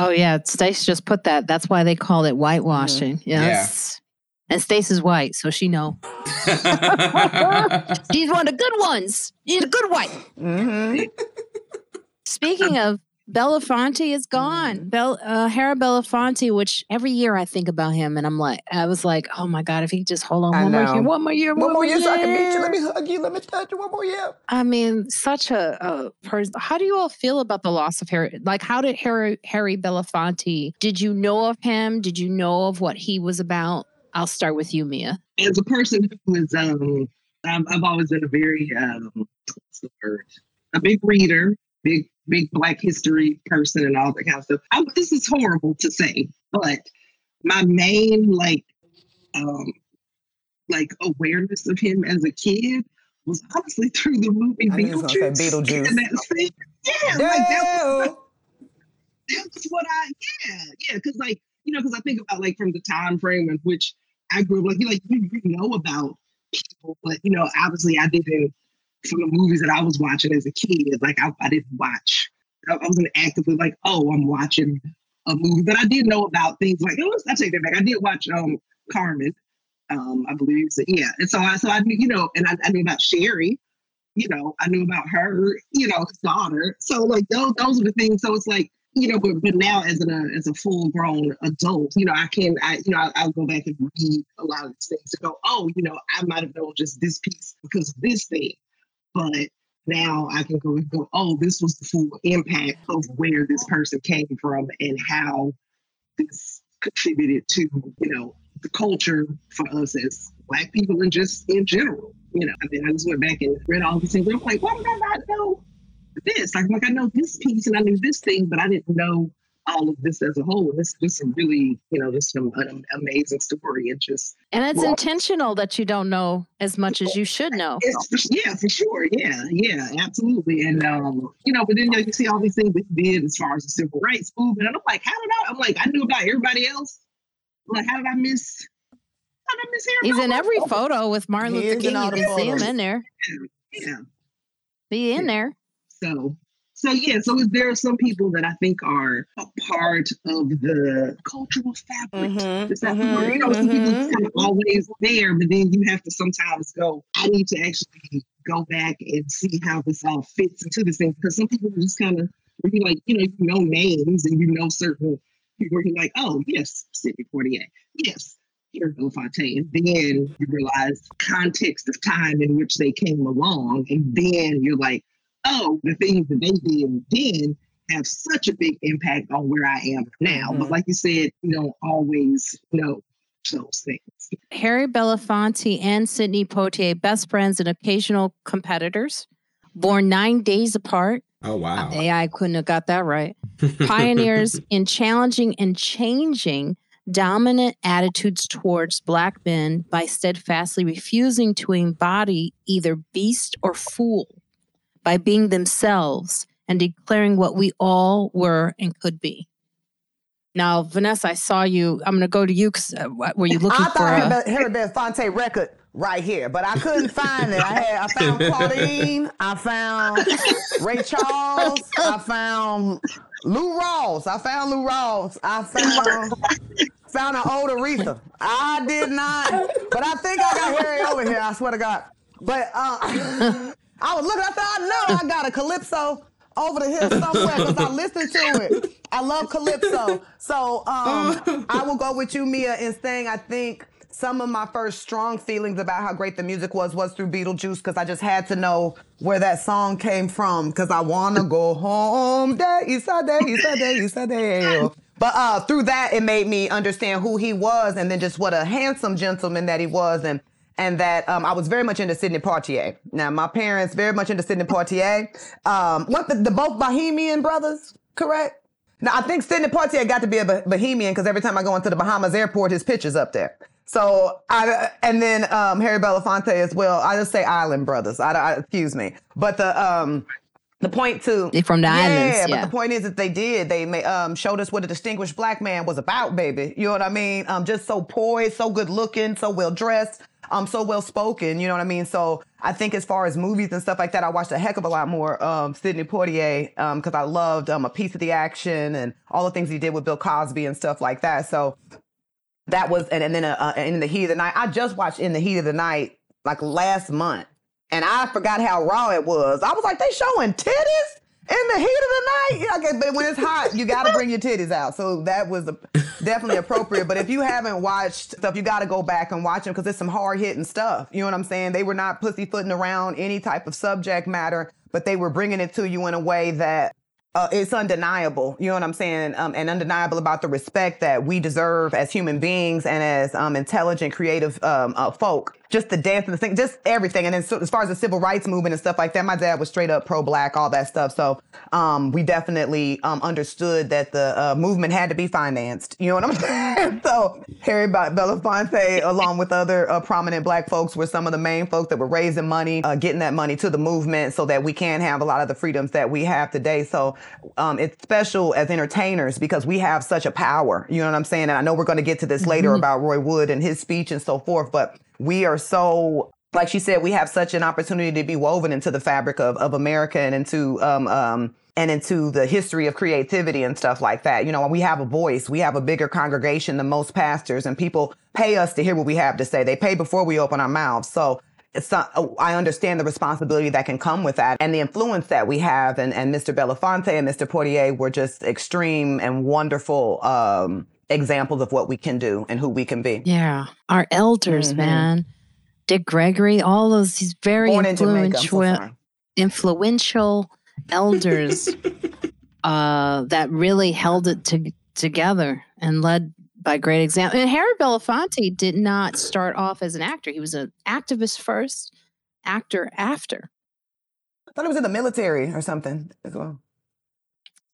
Oh yeah, Stace just put that. That's why they call it whitewashing. Yes. And Stace is white, so she know. She's one of the good ones. She's a good white. hmm Speaking of Belafonte is gone. Bel uh Harry Belafonte, which every year I think about him and I'm like, I was like, oh my God, if he just hold on I one more year, one more year, One more year so I can meet you. Let me hug you. Let me touch you. One more year. I mean, such a, a person. How do you all feel about the loss of Harry? Like, how did Harry Harry Belafonte? Did you know of him? Did you know of what he was about? I'll start with you, Mia. As a person who is um I've, I've always been a very um what's the word? A big reader, big big black history person and all that kind of stuff. I, this is horrible to say, but my main like um like awareness of him as a kid was honestly through the movie I knew you was gonna say Beetlejuice. Beetlejuice. And that scene, yeah, like that was what I yeah yeah because like you know because I think about like from the time frame in which I grew up like you like you, you know about people but you know obviously I didn't from the movies that I was watching as a kid like I, I didn't watch. I, wasn't actively like oh I'm watching a movie. But I did know about things like oh I take that back. I did watch um Carmen um I believe. So yeah. And so I so I knew you know and I, I knew about Shari you know I knew about her you know daughter. So like those those are the things. So it's like you know, but but now as uh, as a full grown adult, you know, I can I you know I, I'll go back and read a lot of these things to go, oh, you know, I might have known just this piece because of this thing, but now I can go and go, oh, this was the full impact of where this person came from and how this contributed to you know the culture for us as black people and just in general. You know, I mean, I just went back and read all these things. I'm like, why did I not know this? Like, like I know this piece and I knew this thing, but I didn't know all of this as a whole. This just a really, you know, just an, an amazing story. It just And it's well, intentional that you don't know as much as you should know. It's yeah, for sure. Yeah, yeah, absolutely. And um, you know, but then you, know, you see all these things we did as far as the civil rights movement, and I'm like, how did I? I'm like, I knew about everybody else. I'm like, how did I miss? How did I miss He's in every photo with Martin He Luther is in King. all You can see him in there. Yeah. Be in there. So, so yeah. So there are some people that I think are a part of the cultural fabric. Mhm, Is that the mhm, word? You know, some people mhm. kind of always there, but then you have to sometimes go. I need to actually go back and see how this all fits into this thing because some people are just kind of, you like, you know, you know names and you know certain people. You're like, oh yes, Sidney Poitier, yes. Harry, Belafonte, and then you realize context of time in which they came along, and then you're like, oh, the things that they did then have such a big impact on where I am now. But Mhm. like you said, you don't always know those things. Harry Belafonte and Sidney Poitier, best friends and occasional competitors, born nine days apart. Oh wow. AI couldn't have got that right. Pioneers in challenging and changing dominant attitudes towards Black men by steadfastly refusing to embody either beast or fool, by being themselves and declaring what we all were and could be. Now, Vanessa, I saw you. I'm going to go to you because uh, were you looking I for? thought I a- had the Harry Belafonte record right here, but I couldn't find it. I had I found Claudine, I found Ray Charles, I found Lou Rawls, I found Lou Rawls, I found found an old Aretha. I did not, but I think I got Harry over here. I swear to God. But uh, I was looking. I thought I know I got a Calypso over the here somewhere because I listened to it. I love Calypso. So um, I will go with you, Mia, in saying I think some of my first strong feelings about how great the music was was through Beetlejuice because I just had to know where that song came from because I want to go home. Day, Day, Day, Day. But uh, through that, it made me understand who he was and then just what a handsome gentleman that he was. And and that um, I was very much into Sidney Poitier. Now, my parents very much into Sidney Poitier. Um, what the, the both Bahamian brothers, correct? Now, I think Sidney Poitier got to be a Bahamian because every time I go into the Bahamas airport, his picture's up there. So I and then um, Harry Belafonte as well. I just say Island Brothers. I, I excuse me, but the um, the point too. From the yeah, islands, Yeah, but the point is that they did. They um, showed us what a distinguished black man was about, baby. You know what I mean? Um, just so poised, so good looking, so well dressed, um, so well spoken. You know what I mean? So I think as far as movies and stuff like that, I watched a heck of a lot more um, Sidney Poitier because I loved um, a piece of the action and all the things he did with Bill Cosby and stuff like that. So that was and, and then uh, uh, in the heat of the night. I just watched in the heat of the night like last month, and I forgot how raw it was. I was like, they showing titties in the heat of the night. Okay, but when it's hot, you got to bring your titties out. So that was a, definitely appropriate. But if you haven't watched stuff, you got to go back and watch them because it's some hard hitting stuff. You know what I'm saying? They were not pussyfooting around any type of subject matter, but they were bringing it to you in a way that uh, it's undeniable, you know what I'm saying, um, and undeniable about the respect that we deserve as human beings and as um, intelligent, creative um, uh, folk. Just the dance and the thing, just everything. And then so, as far as the civil rights movement and stuff like that, my dad was straight up pro-black, all that stuff. So um, we definitely um, understood that the uh, movement had to be financed. You know what I'm saying? so Harry Be- Belafonte, along with other uh, prominent black folks, were some of the main folks that were raising money, uh, getting that money to the movement, so that we can have a lot of the freedoms that we have today. So um, it's special as entertainers because we have such a power. You know what I'm saying? And I know we're going to get to this later about Roy Wood and his speech and so forth, but we are so like she said, we have such an opportunity to be woven into the fabric of, of America and into um, um, and into the history of creativity and stuff like that. You know, we have a voice. We have a bigger congregation than most pastors, and people pay us to hear what we have to say. They pay before we open our mouths. So it's not, oh, I understand the responsibility that can come with that and the influence that we have. And, and Mr. Belafonte and Mr. Poitier were just extreme and wonderful um, examples of what we can do and who we can be. Yeah. Our elders, Mhm. man. Dick Gregory, all those, these very Born in Jamaica. So influential, influential elders uh, that really held it to, together and led by great example. And Harry Belafonte did not start off as an actor. He was an activist first, actor after. I thought it was in the military or something as well.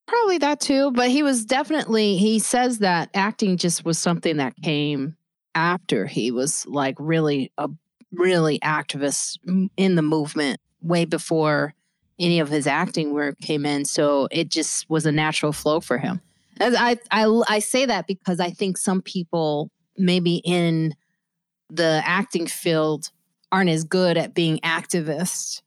Probably that too, but he was definitely, he says that acting just was something that came after he was like really a really activist in the movement way before any of his acting work came in. So it just was a natural flow for him. As I, I, I say that because I think some people maybe in the acting field aren't as good at being activists.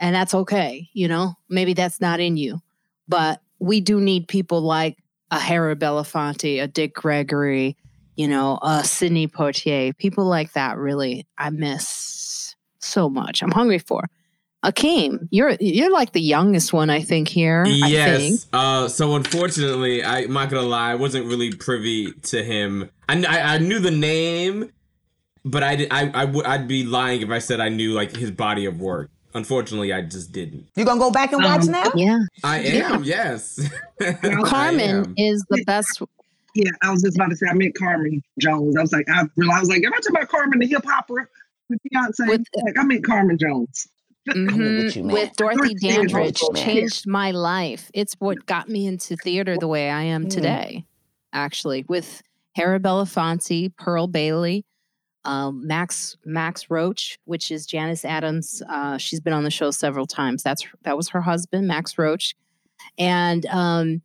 And that's okay, you know? Maybe that's not in you. But we do need people like a Harry Belafonte, a Dick Gregory, you know, a Sidney Poitier. People like that really I miss so much. I'm hungry for. Akeem, you're you're like the youngest one, I think, here. I think. Yes. Uh, so unfortunately, I, I'm not gonna lie, I wasn't really privy to him. I, I, I knew the name, but I, did, I, I would, I'd be lying if I said I knew like his body of work. Unfortunately, I just didn't. You gonna go back and watch Um, now? Yeah. I Yeah. am, yes. Carmen am. is the best. Yeah, I was just about to say I meant Carmen Jones. I was like, I realized, I was like, am I talking about Carmen the hip hopper with Beyonce? With- like, I meant Carmen Jones. Mhm, what you meant. with Dorothy Dorothy Dandridge. Dandridge What you meant. changed my life. It's what got me into theater the way I am Mm. today, actually, with Harry Belafonte, Pearl Bailey, um, Max Max Roach, which is Janus Adams. Uh, she's been on the show several times. That's that was her husband, Max Roach, and um,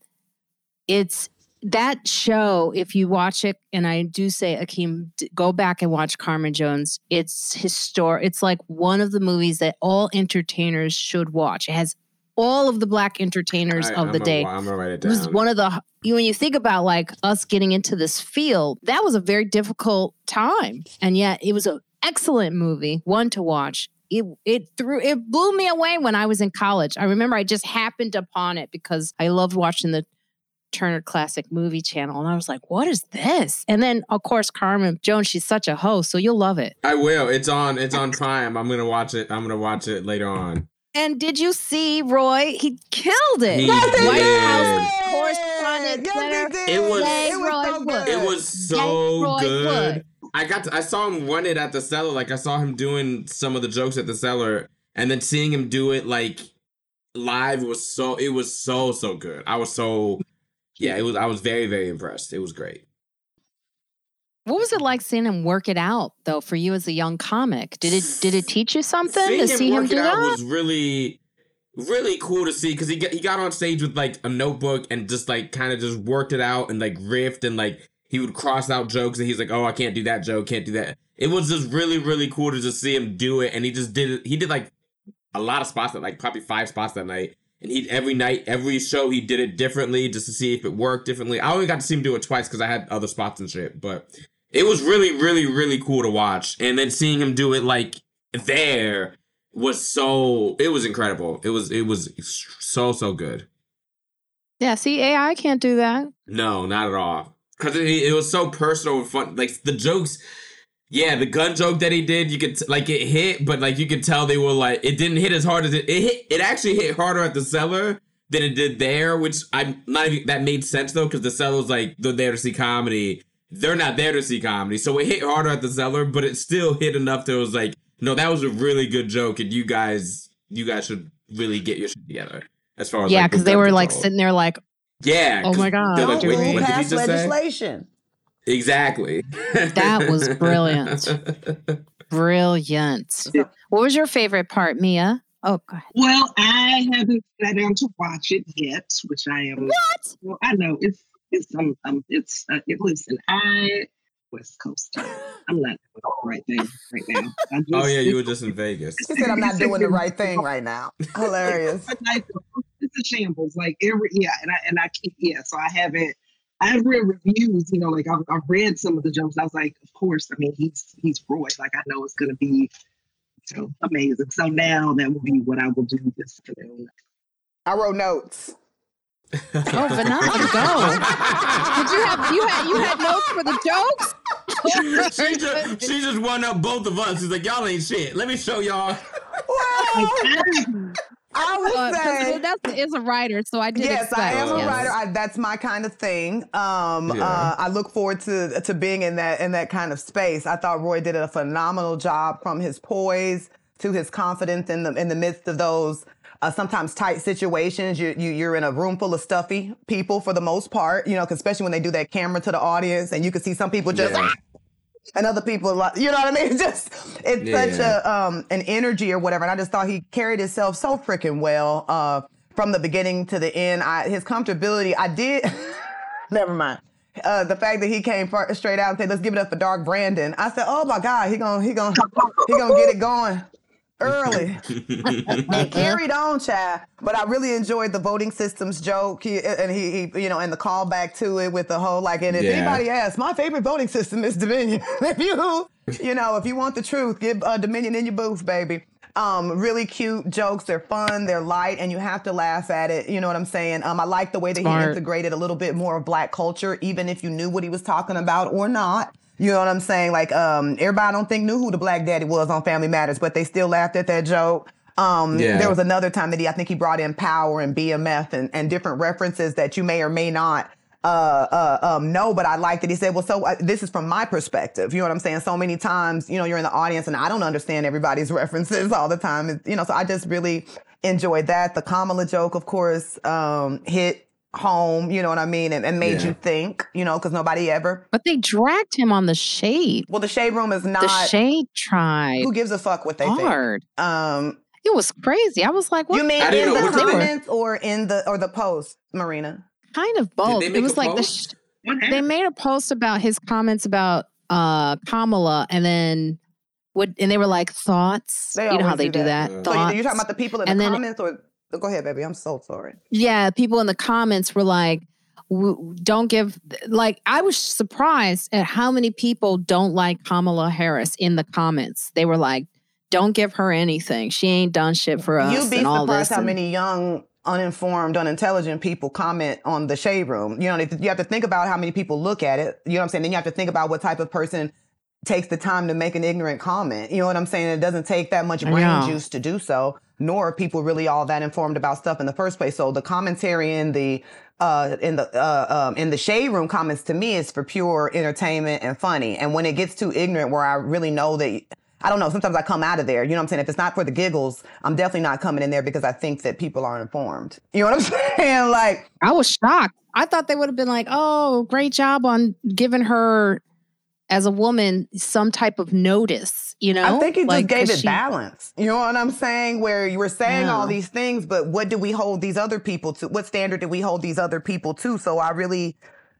it's that show. If you watch it, and I do say, Akeem, go back and watch Carmen Jones. It's historic. It's like one of the movies that all entertainers should watch. It has all of the black entertainers I- of I'm the gonna- day. I'm gonna write it down. It was one of the when you think about like us getting into this field, that was a very difficult time, and yet it was an excellent movie, one to watch. It it threw it blew me away when I was in college. I remember I just happened upon it because I loved watching the Turner Classic Movie Channel, and I was like, "What is this?" And then of course Carmen Jones, she's such a host, so you'll love it. I will. It's on. It's on Prime. I'm gonna watch it. I'm gonna watch it later on. And did you see Roy? He killed it. He Yes, he White did. House correspondent Yes, he Twitter. did. It was- It was so good. It was so Roy good. Wood. I got. To, I saw him run it at the cellar. Like I saw him doing some of the jokes at the cellar, and then seeing him do it like live was so. It was so so good. I was so. Yeah, it was. I was very very impressed. It was great. What was it like seeing him work it out though for you as a young comic? Did it did it teach you something Seeing to see him work do it out that? was really really cool to see because he got he got on stage with like a notebook and just like kind of just worked it out and like riffed and like he would cross out jokes and he's like oh I can't do that joke can't do that. It was just really really cool to just see him do it and he just did it. He did like a lot of spots that like probably five spots that night. And he every night, every show, he did it differently just to see if it worked differently. I only got to see him do it twice because I had other spots and shit. But it was really, really, really cool to watch. And then seeing him do it like there was so it was incredible. It was it was so so good. yeah, see, AI can't do that. No, not at all. Cause it, it was so personal and fun. Like the jokes, yeah, the gun joke that he did, you could t- like it hit, but like you could tell they were like it didn't hit as hard as it it hit. It actually hit harder at the cellar than it did there, which I'm not even that made sense though, because the cellar was like they're there to see comedy. They're not there to see comedy, so it hit harder at the cellar, but it still hit enough that it was like, no, that was a really good joke, and you guys, you guys should really get your shit together. As far as Yeah, because the they gun were like sitting there like, Yeah. Oh 'cause my God. they're like, wait, rule what did he past just say? legislation. Exactly. That was brilliant. brilliant. What was your favorite part, Mia? Oh, go ahead. Well, I haven't sat down to watch it yet, which I am. What? Well, I know it's it's um, um it's uh, it, listen. I West Coast. I'm not doing the right thing right now. Just, oh yeah, you were just in Vegas. She said, I'm not doing the right thing right now. Hilarious. it's a shambles. Like every yeah, and I and I keep yeah. So I haven't. I've read reviews. You know, like I've, I've read some of the jokes. I was like, of course. I mean, he's he's Roy. Like I know it's gonna be So amazing. So now that will be what I will do this afternoon. I wrote notes. Oh, Vanessa, go. Did you have you had you had notes for the jokes? she just she just won up both of us. She's like, y'all ain't shit. Let me show y'all. Well, I would Uh, 'cause say. Vanessa is a writer, so I did. Yes, I expect, am a yes. writer. I, that's my kind of thing. Um, Yeah. uh, I look forward to to being in that in that kind of space. I thought Roy did a phenomenal job from his poise to his confidence in the in the midst of those uh, sometimes tight situations. You, you you're in a room full of stuffy people for the most part. You know, 'cause especially when they do that camera to the audience, and you can see some people just. Yeah. And other people, like, you know what I mean? It's Just it's such Yeah. a um an energy or whatever. And I just thought he carried himself so freaking well. Uh, from the beginning to the end. I, his comfortability, I did. never mind. Uh, the fact that he came straight out and said, "Let's give it up for Dark Brandon." I said, "Oh my God, he gonna he gonna he gonna get it going early." and carried on, child. But I really enjoyed the voting systems joke, he, and he, he, you know, and the callback to it with the whole like, and if Yeah. anybody asks, my favorite voting system is Dominion. if you, you know, if you want the truth, give uh, Dominion in your booth, baby. Um, really cute jokes. They're fun. They're light, and you have to laugh at it. You know what I'm saying? Um, I like the way that he integrated a little bit more of black culture, even if you knew what he was talking about or not. You know what I'm saying? Like, um, everybody I don't think knew who the black daddy was on Family Matters, but they still laughed at that joke. Um, Yeah. there was another time that he, I think he brought in power and BMF and, and different references that you may or may not uh, uh, um, know, but I like that he said, well, so uh, this is from my perspective. You know what I'm saying? So many times, you know, you're in the audience and I don't understand everybody's references all the time. You know, so I just really enjoyed that. The Kamala joke, of course, um, hit home, you know what I mean? And, and made Yeah. you think, you know, because nobody ever. But they dragged him on the shade. Well, the shade room is not. The shade tribe. who gives a fuck what they hard. think? Um, It was crazy. I was like, what? you mean in know the what they were. comments or in the or the post, Marina? kind of both. they It was a like the sh- they made a post about his comments about uh Kamala and then what and they were like thoughts. They you know how always they do do that. that. So you- So you, Thoughts. you're talking about the people in And the then- comments, or go ahead, baby. I'm so sorry. yeah, people in the comments were like, don't give, like, I was surprised at how many people don't like Kamala Harris in the comments. They were like, don't give her anything. She ain't done shit for us. You'd be and all surprised this. how and- many young, uninformed, unintelligent people comment on the shade room. You know, you have to think about how many people look at it. You know what I'm saying? Then you have to think about what type of person takes the time to make an ignorant comment. You know what I'm saying? It doesn't take that much brain juice to do so, nor are people really all that informed about stuff in the first place. So the commentary in the uh, in the uh, um, in the shade room comments to me is for pure entertainment and funny. And when it gets too ignorant, where I really know that I don't know, sometimes I come out of there. You know what I'm saying? If it's not for the giggles, I'm definitely not coming in there because I think that people are informed. You know what I'm saying? Like, I was shocked. I thought they would have been like, oh, great job on giving her as a woman some type of notice, you know? I think it just gave it she- balance. You know what I'm saying? Where you were saying all these things, but what do we hold these other people to? What standard do we hold these other people to? So I really,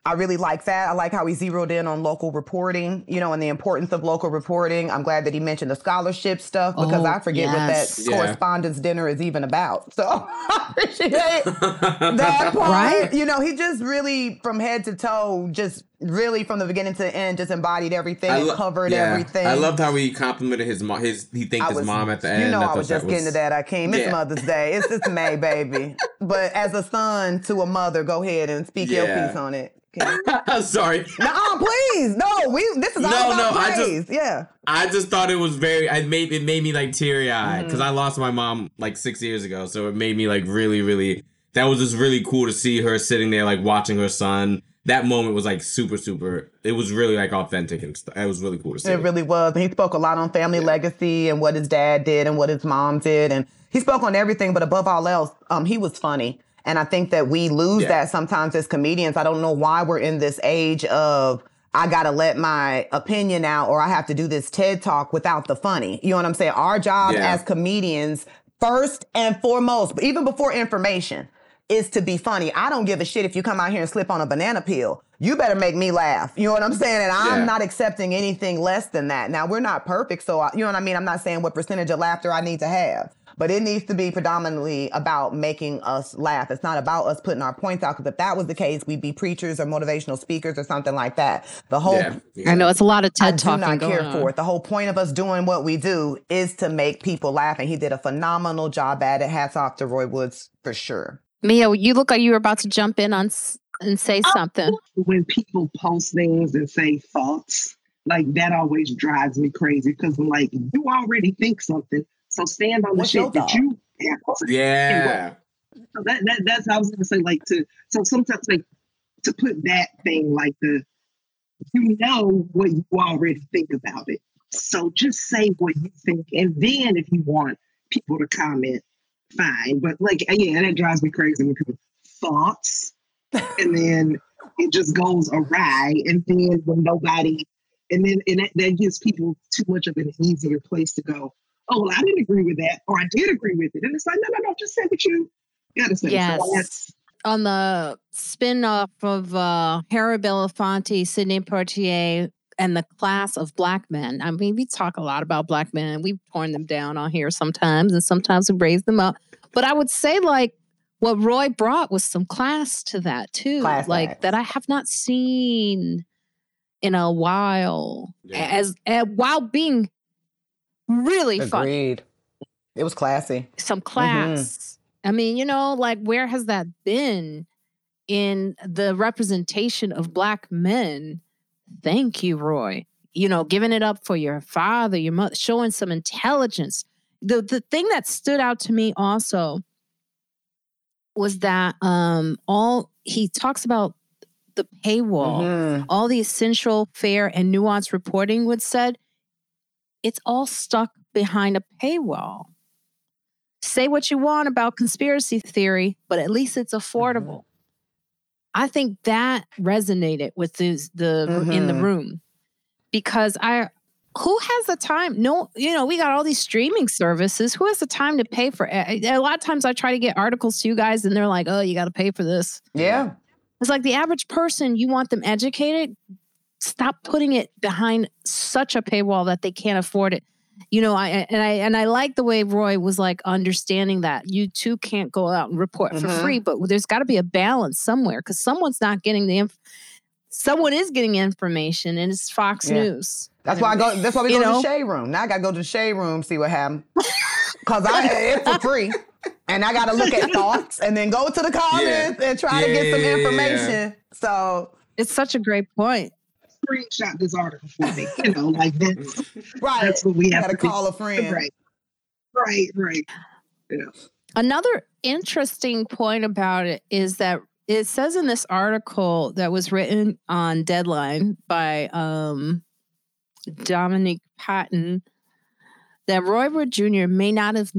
I really like that. I like how he zeroed in on local reporting, you know, and the importance of local reporting. I'm glad that he mentioned the scholarship stuff because Oh, I forget yes. what that Yeah. correspondence dinner is even about. So I appreciate that part. Right? You know, he just really, from head to toe, just really from the beginning to the end, just embodied everything I and lo- covered yeah. everything. I loved how he complimented his mom. His he thanked I his mom at the end. You know, I, thought was just getting to that. I came. It's Yeah. Mother's Day. It's it's May, baby. But as a son to a mother, go ahead and speak your piece on it. Okay. Sorry, No, please, no. We this is all No, about no, I just- praise. yeah. I just thought it was very. I made it made me like teary eyed Mm-hmm. because I lost my mom like six years ago, so it made me like really, really. That was just really cool to see her sitting there like watching her son. That moment was like super, super. It was really like authentic and stuff. It was really cool to see. It really was. And he spoke a lot on family legacy and what his dad did and what his mom did. And he spoke on everything, but above all else, um, he was funny. And I think that we lose Yeah. that sometimes as comedians. I don't know why we're in this age of I gotta let my opinion out or I have to do this TED talk without the funny. You know what I'm saying? Our job Yeah. as comedians, first and foremost, even before information, is to be funny. I don't give a shit if you come out here and slip on a banana peel. You better make me laugh. You know what I'm saying? And I'm Yeah. not accepting anything less than that. Now we're not perfect, so I, you know what I mean. I'm not saying what percentage of laughter I need to have, but it needs to be predominantly about making us laugh. It's not about us putting our points out. Because if that was the case, we'd be preachers or motivational speakers or something like that. The whole Yeah, yeah. I know it's a lot of I TED do talking not going care on. for it. The whole point of us doing what we do is to make people laugh, and he did a phenomenal job at it. Hats off to Roy Woods for sure. Mia, you look like you were about to jump in on and say Oh, something. when people post things and say thoughts, like that always drives me crazy because I'm like, you already think something, so stand on the What's your shit that you have. to say. Yeah. So that, that that's I was gonna say like to so sometimes like to put that thing like the you know what you already think about it. So just say what you think, and then if you want people to comment, fine. But like yeah, that drives me crazy when people thoughts, and then it just goes awry, and then when nobody, and then and that, that gives people too much of an easier place to go. Oh well, I didn't agree with that, or I did agree with it, and it's like no, no, no, just say what you gotta say. So Yes. that's- on the spin-off of uh Harry Belafonte, Sidney Poitier, and the class of black men. I mean, we talk a lot about black men we've torn them down on here sometimes, and sometimes we raise them up. But I would say like what Roy brought was some class to that too. Class like acts. that I have not seen in a while. Yeah. As, as while being really fun It was classy. some mm-hmm. class. I mean, you know, like where has that been in the representation of black men? Thank you, Roy. You know, giving it up for your father, your mother, showing some intelligence. The the thing that stood out to me also was that um all he talks about the paywall Mhm. all the essential, fair, and nuanced reporting would said, it's all stuck behind a paywall. Say what you want about conspiracy theory, but at least it's affordable. I think that resonated with this, the in the mm-hmm. room because I who has the time? No, you know, we got all these streaming services. Who has the time to pay for it? A lot of times I try to get articles to you guys and they're like, "Oh, you got to pay for this." Yeah. It's like the average person, you want them educated. Stop putting it behind such a paywall that they can't afford it. You know, I and I and I like the way Roy was like understanding that you too can't go out and report for Mhm. free, but there's got to be a balance somewhere because someone's not getting the inf- someone is getting information, and it's Fox Yeah. News. That's why I go. That's why we You go to know? the shade room. Now I gotta go to the shade room see what happened. Cause I it's for free, and I gotta look at thoughts and then go to the comments and try to Yeah, get some yeah, yeah, yeah. information. So It's such a great point. Screenshot this article for me. You know, like that's right, that's what we have gotta to be- call a friend. Right, right, right. Another interesting point about it is that it says in this article that was written on Deadline by um, Dominic Patten that Roy Wood Jr. may not have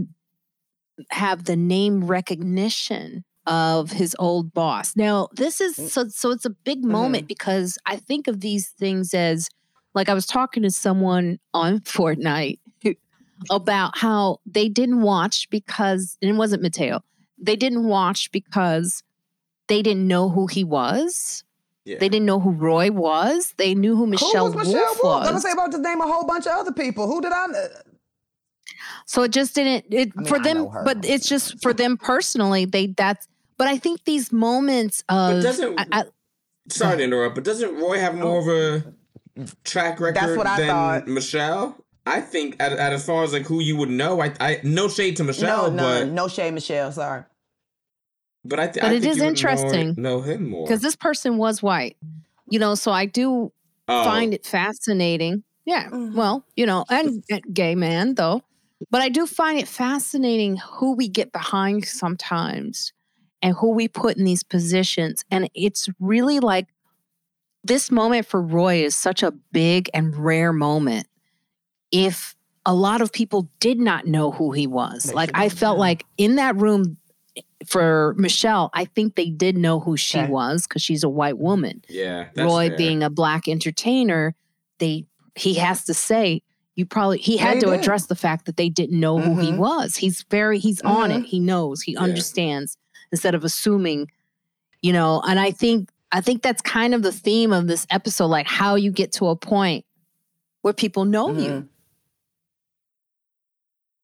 have the name recognition of his old boss. Now, this is mm. so so it's a big mm-hmm. moment because I think of these things as like I was talking to someone on Fortnite about how they didn't watch because and it wasn't Mateo. They didn't watch because they didn't know who he was. Yeah. They didn't know who Roy was. They knew who Michelle, Who was Michelle Wolf Wolf? was. I'm gonna say about to name a whole bunch of other people. Who did I? Know? So it just didn't it I mean, for them, but it's just for them personally. They that's. But I think these moments of doesn't- I, I, Sorry to interrupt, but doesn't Roy have more of a track record That's what I than thought. Michelle? I think at, at as far as like who you would know, I, I no shade to Michelle, no, but none. No shade, Michelle. Sorry. but I, th- But I it think is you interesting know, know him more because this person was white, you know. So I do Oh, find it fascinating. Yeah, Mhm. well, you know, and, and gay man though, but I do find it fascinating who we get behind sometimes and who we put in these positions, and it's really like this moment for Roy is such a big and rare moment. If a lot of people did not know who he was, They like I felt now. like in that room for Michelle, I think they did know who she Okay. was because she's a white woman. yeah. Roy fair. being a black entertainer, they he has to say you probably he Yeah, had he to did. address the fact that they didn't know who he Mhm. was. He's very he's on it. Mhm. He knows. He Yeah. understands instead of assuming, you know. And I think I think that's kind of the theme of this episode, like how you get to a point where people know you. Mhm.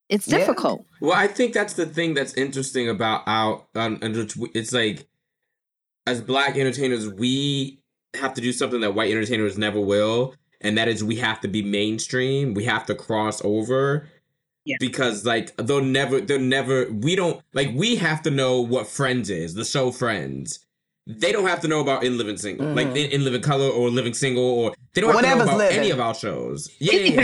It's Yeah. difficult. Well, I think that's the thing that's interesting about our. Um, it's- it's like, as black entertainers, we have to do something that white entertainers never will, and that is we have to be mainstream. We have to cross over. Yeah. Because like they'll never, they'll never. We don't like. We have to know what Friends is, the show Friends. They don't have to know about In Living Single, like Mhm. in, in Living Color or Living Single, or they don't have Whatever's to know about living. any of our shows. Yeah, yeah,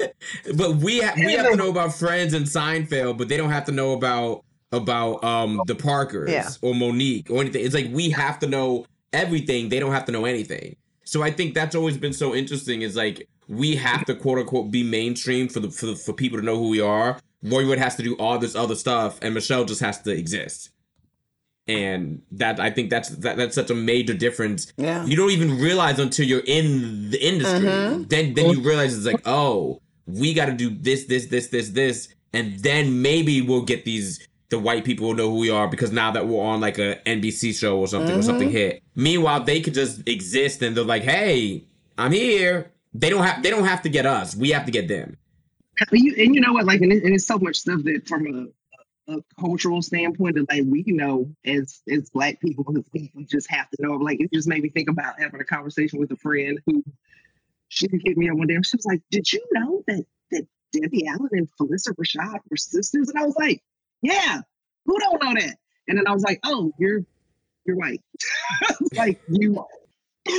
yeah. but we ha- we have to know about Friends and Seinfeld, but they don't have to know about about um the Parkers Yeah. or Mo'Nique or anything. It's like we have to know everything. They don't have to know anything. So I think that's always been so interesting. Is like we have to quote unquote be mainstream for the for, the, for people to know who we are. Roy Wood has to do all this other stuff, and Michelle just has to exist. And that I think that's that, that's such a major difference Yeah. you don't even realize until you're in the industry. Mhm. Then then you realize it's like, oh, we got to do this, this, this, this, this, and then maybe we'll get these. The white people will know who we are because now that we're on like a NBC show or something or something hit. Meanwhile, they could just exist and they're like, hey, I'm here. They don't have they don't have to get us. We have to get them. you, and you know what? Like, and, it, and it's so much stuff that from a, a cultural standpoint that like we know as as black people, we just have to know. Like, it just made me think about having a conversation with a friend who she hit me up one day. She was like, "Did you know that that Debbie Allen and Phylicia Rashad were sisters?" And I was like, "Yeah, who don't know that?" And then I was like, "Oh, you're you're white." like you,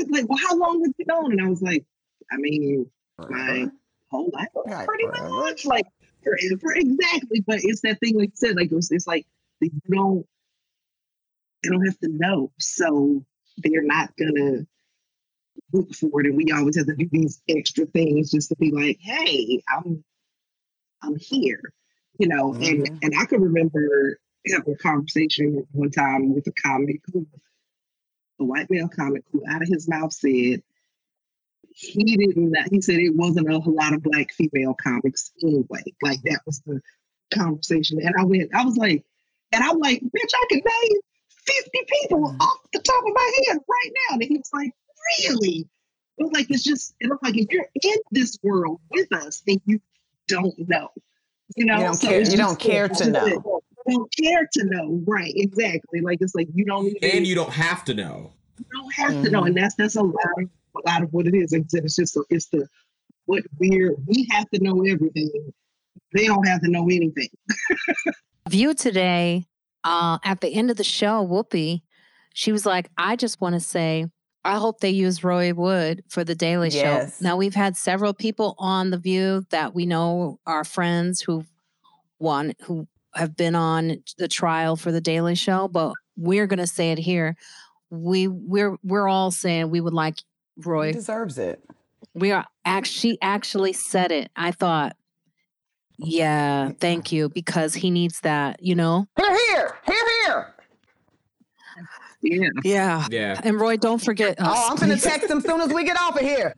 like, well, how long have you known? And I was like, I mean, my whole life pretty much like forever exactly but it's that thing like you said like it was it's like you don't they don't have to know so they're not gonna look for it and we always have to do these extra things just to be like hey i'm i'm here you know Mhm. and and i can remember having a conversation one time with a comic who a white male comic who out of his mouth said he didn't he said it wasn't a lot of black female comics anyway. Like that was the conversation. And I went, I was like, and I'm like, bitch, I can name 50 people mm. off the top of my head right now. And he was like, really? It was like it's just it was like if you're in this world with us, then you don't know. You know, You don't So care- you don't care to know. that You don't care to know, right? Exactly. Like it's like you don't even And you don't have to know. you don't have to know, mm-hmm. and that's that's a lot of a lot of what it is. Like I said, it's just it's the what we're we have to know everything. They don't have to know anything. View today, uh, at the end of the show, Whoopi, she was like, I just want to say, I hope they use Roy Wood for the Daily Yes. Show. Now, we've had several people on The View that we know are friends who've won, who have been on the trial for the Daily Show, but we're going to say it here. We we're we're all saying we would like He Roy. deserves it. We are act. She actually said it. I thought, yeah, thank you, because he needs that. You know. Here, here, here, here. Yeah. Yeah. Yeah. And Roy, don't forget. Oh, us, Oh, I'm gonna please. text him soon as we get off of here.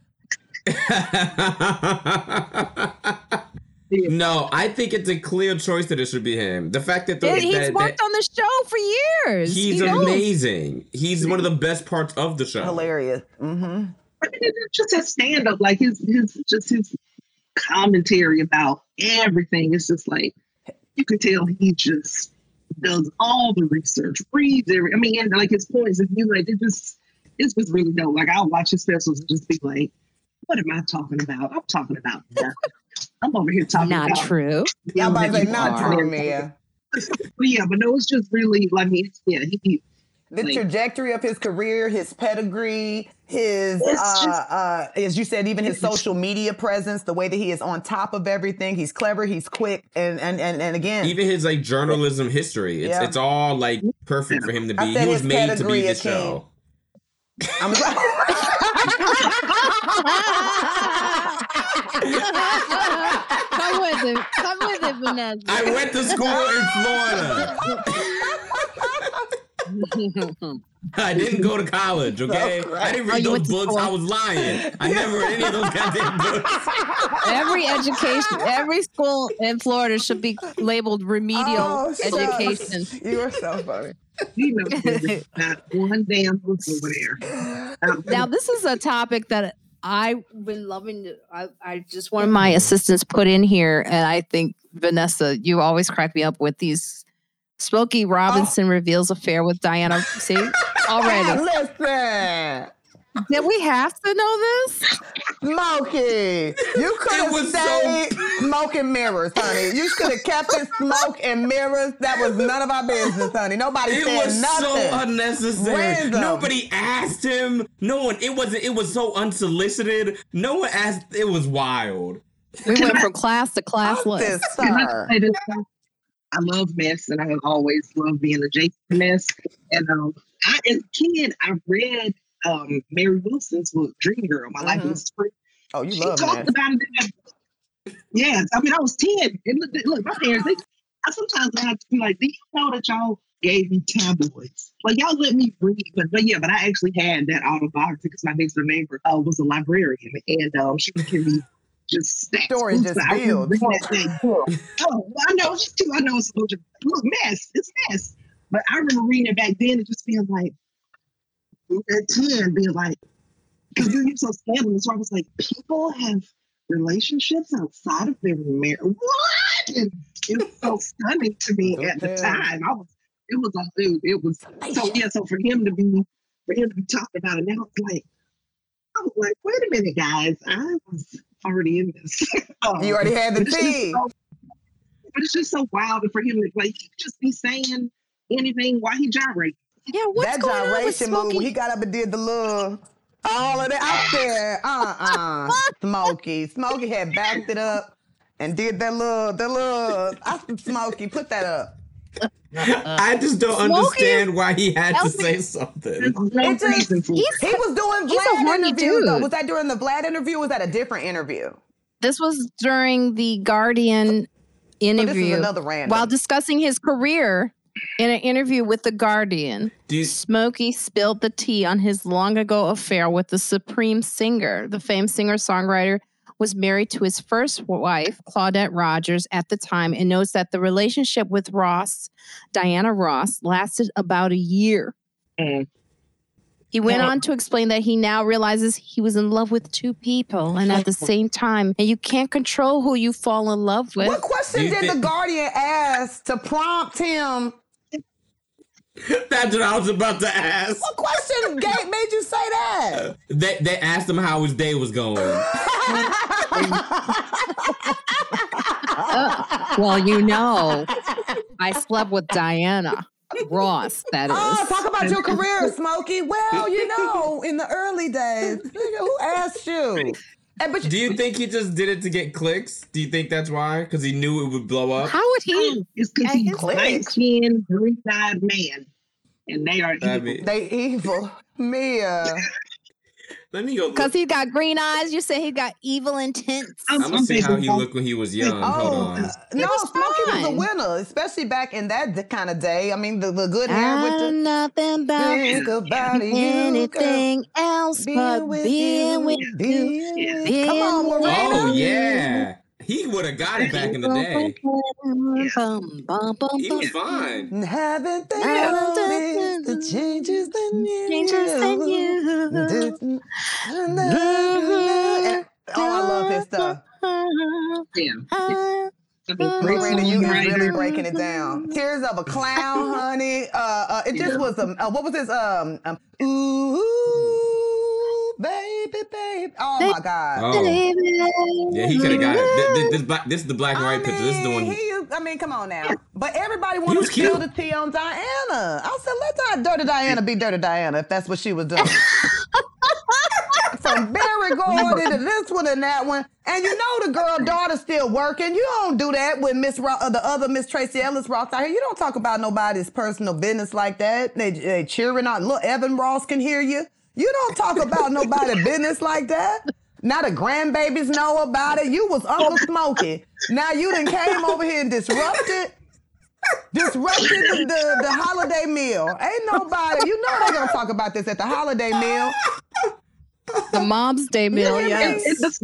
no, I think it's a clear choice that it should be him. The fact that, the, Yeah, he's that- that worked on the show for years. he's He amazing. He's one of the best parts of the show. Hilarious. Mm-hmm. I mean, it's just his stand up, like his his just his commentary about everything. It's just like you could tell he just does all the research, reads every. I mean, and like his points, if you like, it just it's just really dope. Like I'll watch his specials and just be like, "What am I talking about? I'm talking about nothing. I'm over here talking Not about true. Y'all about to say not are. true, Mia. But yeah, but no, it's just really like he, yeah, he The Like- trajectory of his career, his pedigree, his uh, just- uh, as you said, even his social media presence, the way that he is on top of everything. He's clever, he's quick, and and and, and again, Even his like journalism history, it's Yeah. it's all like perfect for him to be. He was made to be the king. show. I'm Come with it. Come with it, Vanessa. I went to school in Florida. I didn't go to college, okay? Oh, I didn't Oh, read you those books. I was lying. I never read any of those goddamn books. every education, every school in Florida should be labeled remedial Oh, shucks. education. You are so funny. he knows there's not one damn book over there. Now, this is a topic that I've been loving To, I, I just one of my assistants put in here, and I think Vanessa, you always crack me up with these. Smokey oh. Robinson reveals affair with Diana. See already. Listen, Did we have to know this? Smokey, you could have was stayed smoke and mirrors, honey. You could have kept it smoke and mirrors. That was none of our business, honey. Nobody It said was nothing. so unnecessary. Random. Nobody asked him. No one. It wasn't. It was so unsolicited. No one asked. It was wild. We went from class to class Fuck this, list. I sir. say this? I love mess, and I have always loved being adjacent to mess. And um, I, as a kid, I read um, Mary Wilson's book, Dream Girl. My life Mhm. was free. Oh, you she love talked that. about it. In that book. Yes, I mean, I was ten. And look, look, my parents. They, I sometimes I have to be like, "Do you know that y'all gave me tabloids? Like y'all let me read." But, but yeah, but I actually had that autobiography because my next door neighbor uh, was a librarian, and um, she would give me just stacks. Story just books. I remember that thing. Oh, I know it's just too. I know it's a bunch of look mess. It's mess. But I remember reading it back then and just being like, at ten, being like, because you're so scandalous. So I was like, people have relationships outside of their marriage. What? And it was so stunning to me at the time. I was. It was a. It, it was so yeah. So for him to be, for him to be talking about it now, it's like. I was like, wait a minute, guys. I was already in this. Um, You already had the tea. so- but it's just so wild for him to like just be saying anything while he gyrates. Yeah, what's that going on with gyration move he got up and did the little all of that out there. Uh-uh. Smokey. Smokey had backed it up and did that little that little I Smokey, put that up. Uh-uh. I just don't Smokey understand why he had to say something. There's no just- reason. He was doing He's a Vlad horny interviews. though. dude. Was that during the Vlad interview or was that a different interview? This was during the Guardian So this is interview another random. while discussing his career in an interview with the Guardian. Do you, Smokey spilled the tea on his long ago affair with the Supreme Singer. The famed singer songwriter was married to his first wife, Claudette Rogers, at the time, and notes that the relationship with Ross, Diana Ross, lasted about a year. Mm. He went Yeah. on to explain that he now realizes he was in love with two people and at the same time, and you can't control who you fall in love with. what question Do you did the Guardian ask to prompt him? that's what I was about to ask. What question Gate made you say that? They they asked him how his day was going. Well, you know, I slept with Diana Ross, that ah, is. Oh, talk about your career, Smokey. Well, you know, in the early days, who asked you? And but Do you think he just did it to get clicks? Do you think that's why? Because he knew it would blow up. How would he? Oh, it's because And he's his a light legs. skinned, green eyed man. And they are evil. be- they evil. Mia. Let me go. Because Look. he got green eyes. You say he got evil intents. I'm gonna see how he looked when he was young. Hold Oh, on. uh, no, was Smokey was a winner, especially back in that kind of day. I mean, the, the good hair with I the nothing about think about you, anything else but being with you. being Yeah. with you. Come on, Being. Oh yeah, he would have got it back in the day. Bum, bum, bum, He was fine. Haven't they noticed the changes in you? Changes in you. Oh, I love his stuff. Yeah. Ah, I mean, great Marina, you is really breaking it down. Tears of a clown, honey. Uh, uh, it just Yeah. was um, uh, what was this? Um, um, ooh, baby, baby. Oh my God. Oh yeah, he could have got it. This, this, this, black, this is the black and I white picture. This is the one. He, I mean, come on now. But everybody wanted to spill the cute. tea on Diana. I said, let Di- Dirty Diana be Dirty Diana if that's what she was doing. From Berry Gordy to this one and that one. And you know the girl daughter's still working. You don't do that with Miss Ro- uh, the other Miss Tracee Ellis Ross out here. You don't talk about nobody's personal business like that. They, they cheering on. Look, Evan Ross can hear you. You don't talk about nobody business like that. Now the grandbabies know about it. You was Uncle Smokey. Now you done came over here and disrupted, disrupted the, the, the holiday meal. Ain't nobody, you know they gonna talk about this at the holiday meal. the Mom's Day meal, Yeah, yes.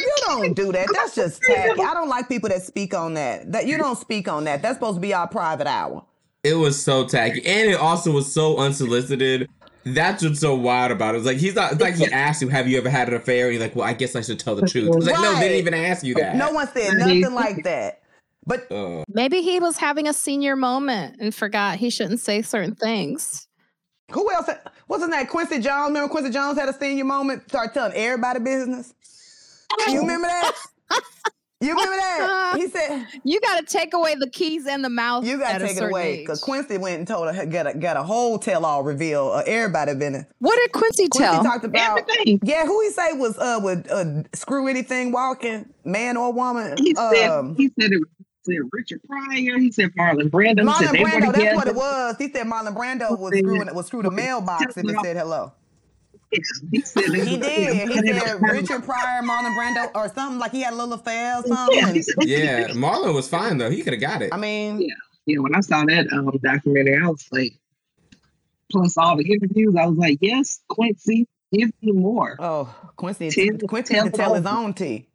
You don't do that. That's just tacky. I don't like people that speak on that. That you don't speak on that. That's supposed to be our private hour. It was so tacky, and it also was so unsolicited. That's what's so wild about it. It's like he's not. It's like he asked you, "Have you ever had an affair?" And you're like, "Well, I guess I should tell the truth." It's like, no, they didn't even ask you that. No one said nothing like that. But Uh, Maybe he was having a senior moment and forgot he shouldn't say certain things. who else? Had, what's his name? Quincy Jones. Remember Quincy Jones had a senior moment? Start telling everybody business. You remember that? You remember that? He said, You got to take away the keys and the mouth. "You got to take it away." Because Quincy went and told her got a got a whole tell all reveal. Uh, everybody business. What did Quincy Quincy tell? talked about. Everything. Yeah, who he say was uh would uh screw anything walking, man or woman. He said Um, he said it was said Richard Pryor. He said Marlon Brando. He said Marlon Brando, that's together. what it was. He said Marlon Brando was screwing was screw the mailbox if it said hello. He said He did. He said Richard Pryor, Marlon Brando, or something like he had a little affair or something. Yeah, he And, said- yeah, Marlon was fine though. He could have got it. I mean, Yeah. yeah, when I saw that um, documentary, I was like, plus all the interviews, I was like, yes, Quincy, give me more. oh, Quincy, Tell- Quincy tell can tell his own tea.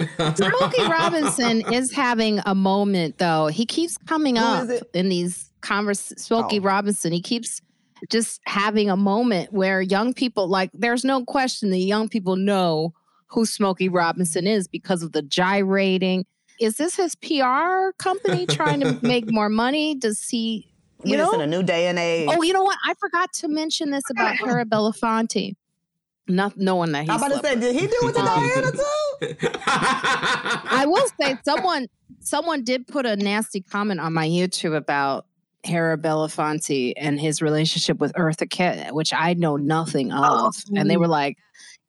Smokey Robinson is having a moment though. He keeps coming Who up in these convers Smokey Oh. Robinson. He keeps just having a moment where young people like there's no question the young people know who Smokey Robinson is because of the gyrating. Is this his PR company trying to make more money? Does he you know? in a new day and age. Oh, you know what? I forgot to mention this about Harry Belafonte. Not knowing that he's I'm about to say, did he do it to Diana too? I will say someone someone did put a nasty comment on my YouTube about Harry Belafonte and his relationship with Eartha Kitt, which I know nothing of. And they were like,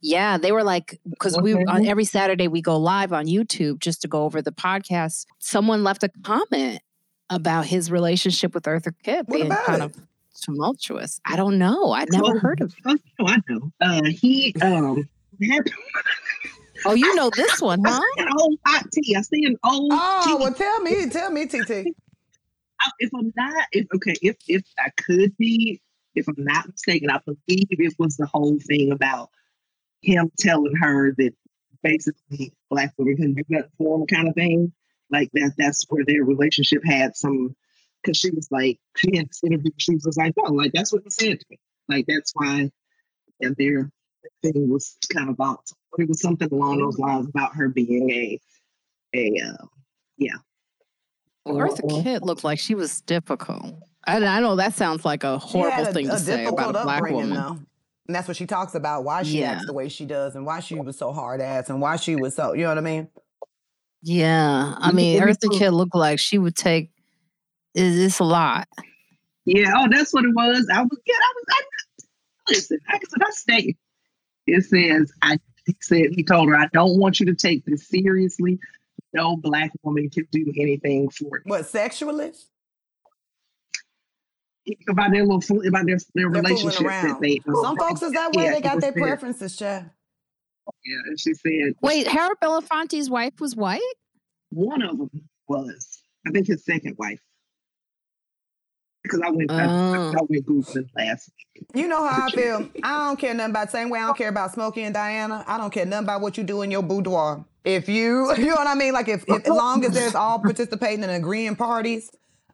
yeah, they were like, because we on every Saturday we go live on YouTube just to go over the podcast. Someone left a comment about his relationship with Eartha Kitt What being kind it? of tumultuous. I don't know. I'd never Oh, heard of. Oh, no, I know. Uh, he um Oh, you know this one, huh? an old hot tea. I see an old Oh, tea. well, tell me, tell me, TT. If I'm not, if okay, if if I could be, if I'm not mistaken, I believe it was the whole thing about him telling her that basically black women couldn't do that for kind of thing. Like that. That's where their relationship had some. Because she was like, she had this interview. She was like, no, like that's what he said to me. Like that's why, and their thing was kind of about. It was something along those lines about her being a, a, uh, yeah. Eartha Kitt looked like she was difficult. I, I know that sounds like a horrible a- thing to say about a black upbringing, woman. though. And that's what she talks about why she Yeah. acts the way she does and why she was so hard ass and why she was so, you know what I mean? Yeah, I mean, Maybe Eartha so. Kitt looked like she would take. Is this a lot? Yeah, oh, that's what it was. I was, yeah, I was, I, listen, I said, I stay. It says, I, he said, he told her, I don't want you to take this seriously. No black woman can do anything for you. What, sexually? About their little, fool- about their, their They're relationship that they, um, Some folks is that way. yeah, they got their there. preferences, Chad. Yeah, and she said, Wait, Harold Belafonte's wife was white. one of them was, I think his second wife. Because I went, I, Oh. I went Googling last week. You know how I feel. I don't care nothing about same way I don't care about Smokey and Diana. I don't care nothing about what you do in your boudoir. If you, you know what I mean? Like if, if as long as there's all participating and agreeing parties,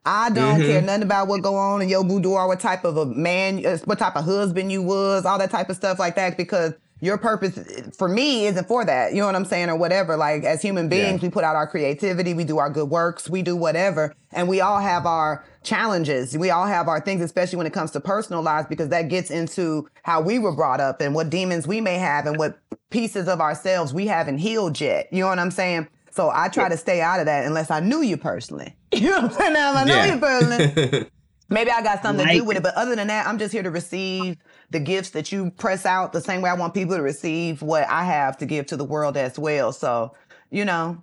I don't Mhm. care nothing about what go on in your boudoir, what type of a man, uh, what type of husband you was, all that type of stuff like that. Because your purpose uh, for me isn't for that. You know what I'm saying, or whatever. Like as human beings, we put out our creativity, we do our good works, we do whatever, and we all have our challenges. We all have our things, especially when it comes to personal lives, because that gets into how we were brought up and what demons we may have and what pieces of ourselves we haven't healed yet. You know what I'm saying? So I try to stay out of that unless I knew you personally. You know what I'm saying? Now, if I know you personally, maybe I got something to do with it. But other than that, I'm just here to receive the gifts that you press out the same way I want people to receive what I have to give to the world as well. So, you know,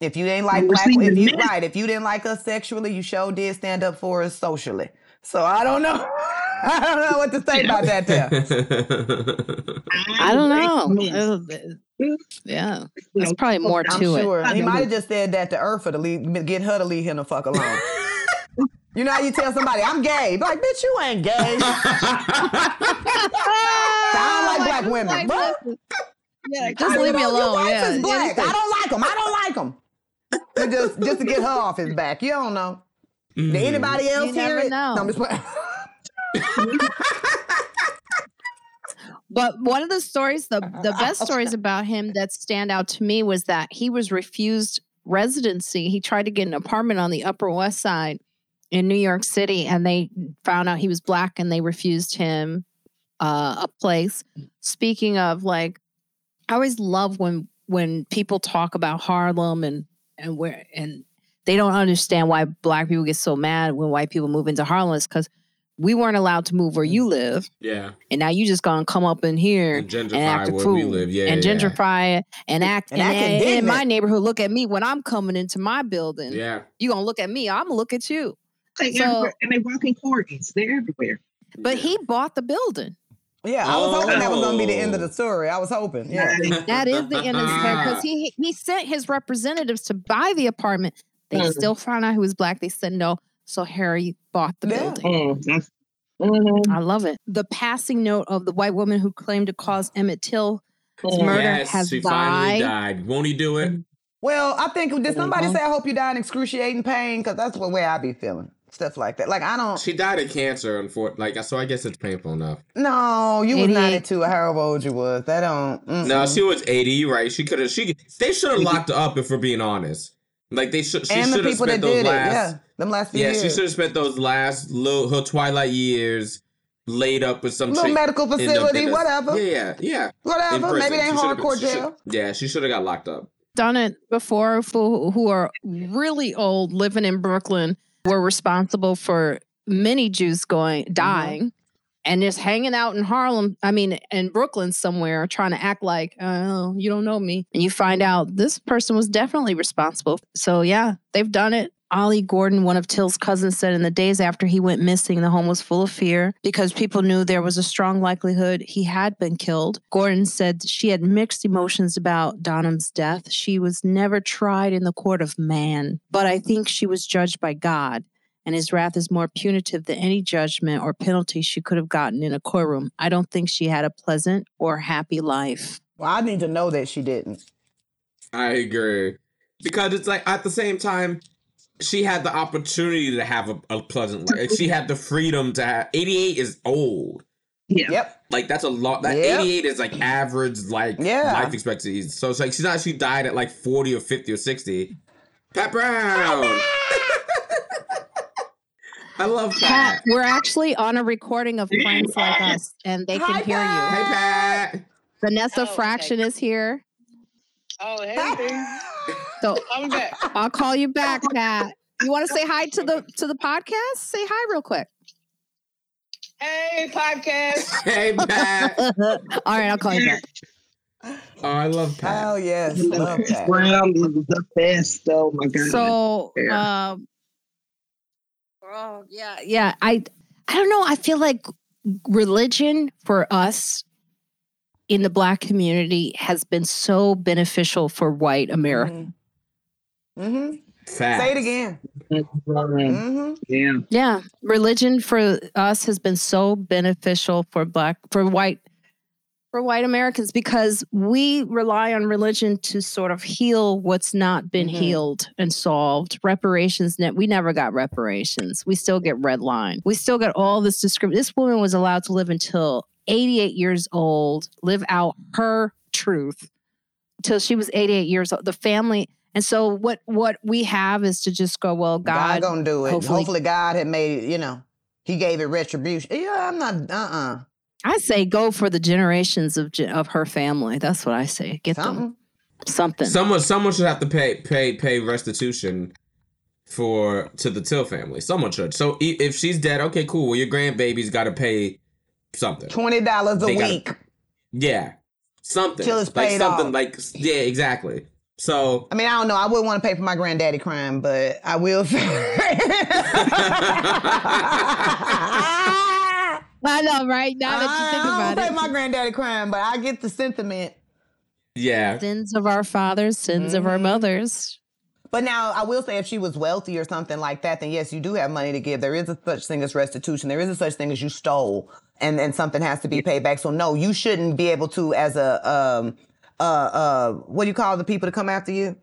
if you ain't like black, if you men- right, if you didn't like us sexually, you sure did stand up for us socially. So I don't know. I don't know what to say about that there. I don't know. Yeah, you there's probably more I'm to it. sure. I He might have just said that to Eartha to leave, get her to leave him the fuck alone. you know how you tell somebody, I'm gay. Be like, bitch, you ain't gay. Sound like black just women. like, What? listen. Yeah, I just don't leave me know, your alone. wife Yeah, is black. anything. I don't like him. I don't like him. To just, just to get her off his back. You don't know. Mm. Did anybody else hear never it? know. No, I'm just playing. But one of the stories, the the best stories about him that stand out to me was that he was refused residency. He tried to get an apartment on the Upper West Side in New York City, and they found out he was black, and they refused him uh, a place. Speaking of like, I always love when when people talk about Harlem and and where and they don't understand why black people get so mad when white people move into Harlem is because we weren't allowed to move where you live, Yeah. and now you just gonna come up in here And and gentrify act a where we live. Yeah. and yeah. gentrify it and act And and, act and- and in my neighborhood. Look at me when I'm coming into my building. Yeah. You gonna look at me? I'm gonna look at you. They So- everywhere, and they walking corgis. They're everywhere. But he bought the building. Yeah, I was hoping that was going to be the end of Oh. the story. I was hoping. Yeah. That is the end of the story because he he sent his representatives to buy the apartment. They Mhm. still found out he was black. They said no. So Harry bought the Yeah. building. Mm, that's, mhm, I love it. The passing note of the white woman who claimed to cause Emmett Till mhm. murder yes, has she finally died. died. Won't he do it? Well, I think did somebody Mhm. say I hope you die in excruciating pain? Because that's the way I'd be feeling. Stuff like that. Like I don't. She died of cancer, unfortunately. Like, so I guess it's painful enough. No, you were 88. 92. However old you was. That don't. mm-mm. No, she was 80, right? She could have, she, they should have mm-hmm. locked her up if we're being honest. Like, they should, she and the people that spent those did last, it. Yeah, them last few yeah, years. she should have spent those last little, her twilight years laid up with some Little chick medical in the- facility, in the- wardver. Yeah, yeah, yeah. Whatever. Maybe they ain't She should've hardcore she should- jail. Yeah, she should have got locked up. done it before who, who are really old living in Brooklyn were responsible for many Jews going mm-hmm. dying and just hanging out in Harlem, I mean in Brooklyn somewhere trying to act like, "Oh, you don't know me." And you find out this person was definitely responsible. So yeah, they've done it. Ollie Gordon, one of Till's cousins, said in the days after he went missing, the home was full of fear because people knew there was a strong likelihood he had been killed. Gordon said she had mixed emotions about Donham's death. She was never tried in the court of man, but I think she was judged by God, and his wrath is more punitive than any judgment or penalty she could have gotten in a courtroom. I don't think she had a pleasant or happy life. Well, I need to know that she didn't. I agree. Because it's like, at the same time, she had the opportunity to have a, a pleasant life. She had the freedom to have, 88 is old. Yeah. Yep. Like that's a lot. That Yep. 88 is like average like Yeah. life expectancy. So it's like she's not she died at like 40 or 50 or 60. Pat Brown. I love Pat, Pat. we're actually on a recording of Friends Like Us, and they can Hi, hear Pat. Hey. Pat. Vanessa Oh, okay. Fraction is here. Oh, hey, So I'm back. I'll call you back, Pat. You want to say hi to the to the podcast? Say hi real quick. Hey, podcast. Hey Pat. All right, I'll call you back. Oh, I love Pat. Oh yes, love that. Brown is the best. Oh my god. So, Yeah. um, oh yeah, yeah. I I don't know. I feel like religion for us in the Black community has been so beneficial for white America. Mm-hmm. Facts. Say it again. Mhm. Mm-hmm. Yeah. Yeah, religion for us has been so beneficial for black for white for white Americans because we rely on religion to sort of heal what's not been Mhm. healed and solved. Reparations net we never got reparations. We still get red line. We still get all this discrimination. This woman was allowed to live until 88 years old, live out her truth till she was 88 years old. The family and so what what we have is to just go, well, God, God, gonna do it. hopefully- Hopefully, God had made it. You know, He gave it retribution. Yeah, I'm not. Uh. uh I say go for the generations of of her family. That's what I say. Get them Something. something. Someone someone should have to pay pay pay restitution for to the Till family. Someone should. So if she's dead, okay, cool. Well, your grandbaby's got to pay something. Twenty dollars a They gotta- week. Yeah, something. Till it's like paid something off. like yeah, exactly. So I mean, I don't know. I wouldn't want to pay for my granddaddy crime, but I will say. I know, right? Now that you think I don't about pay my granddaddy crime, but I get the sentiment. yeah, sins of our fathers, sins of our Mhm. mothers. But now I will say, if she was wealthy or something like that, then yes, you do have money to give. There is a such thing as restitution. There is a such thing as you stole, and then something has to be paid back. So no, you shouldn't be able to, as a um, uh, uh, what do you call the people to come after you?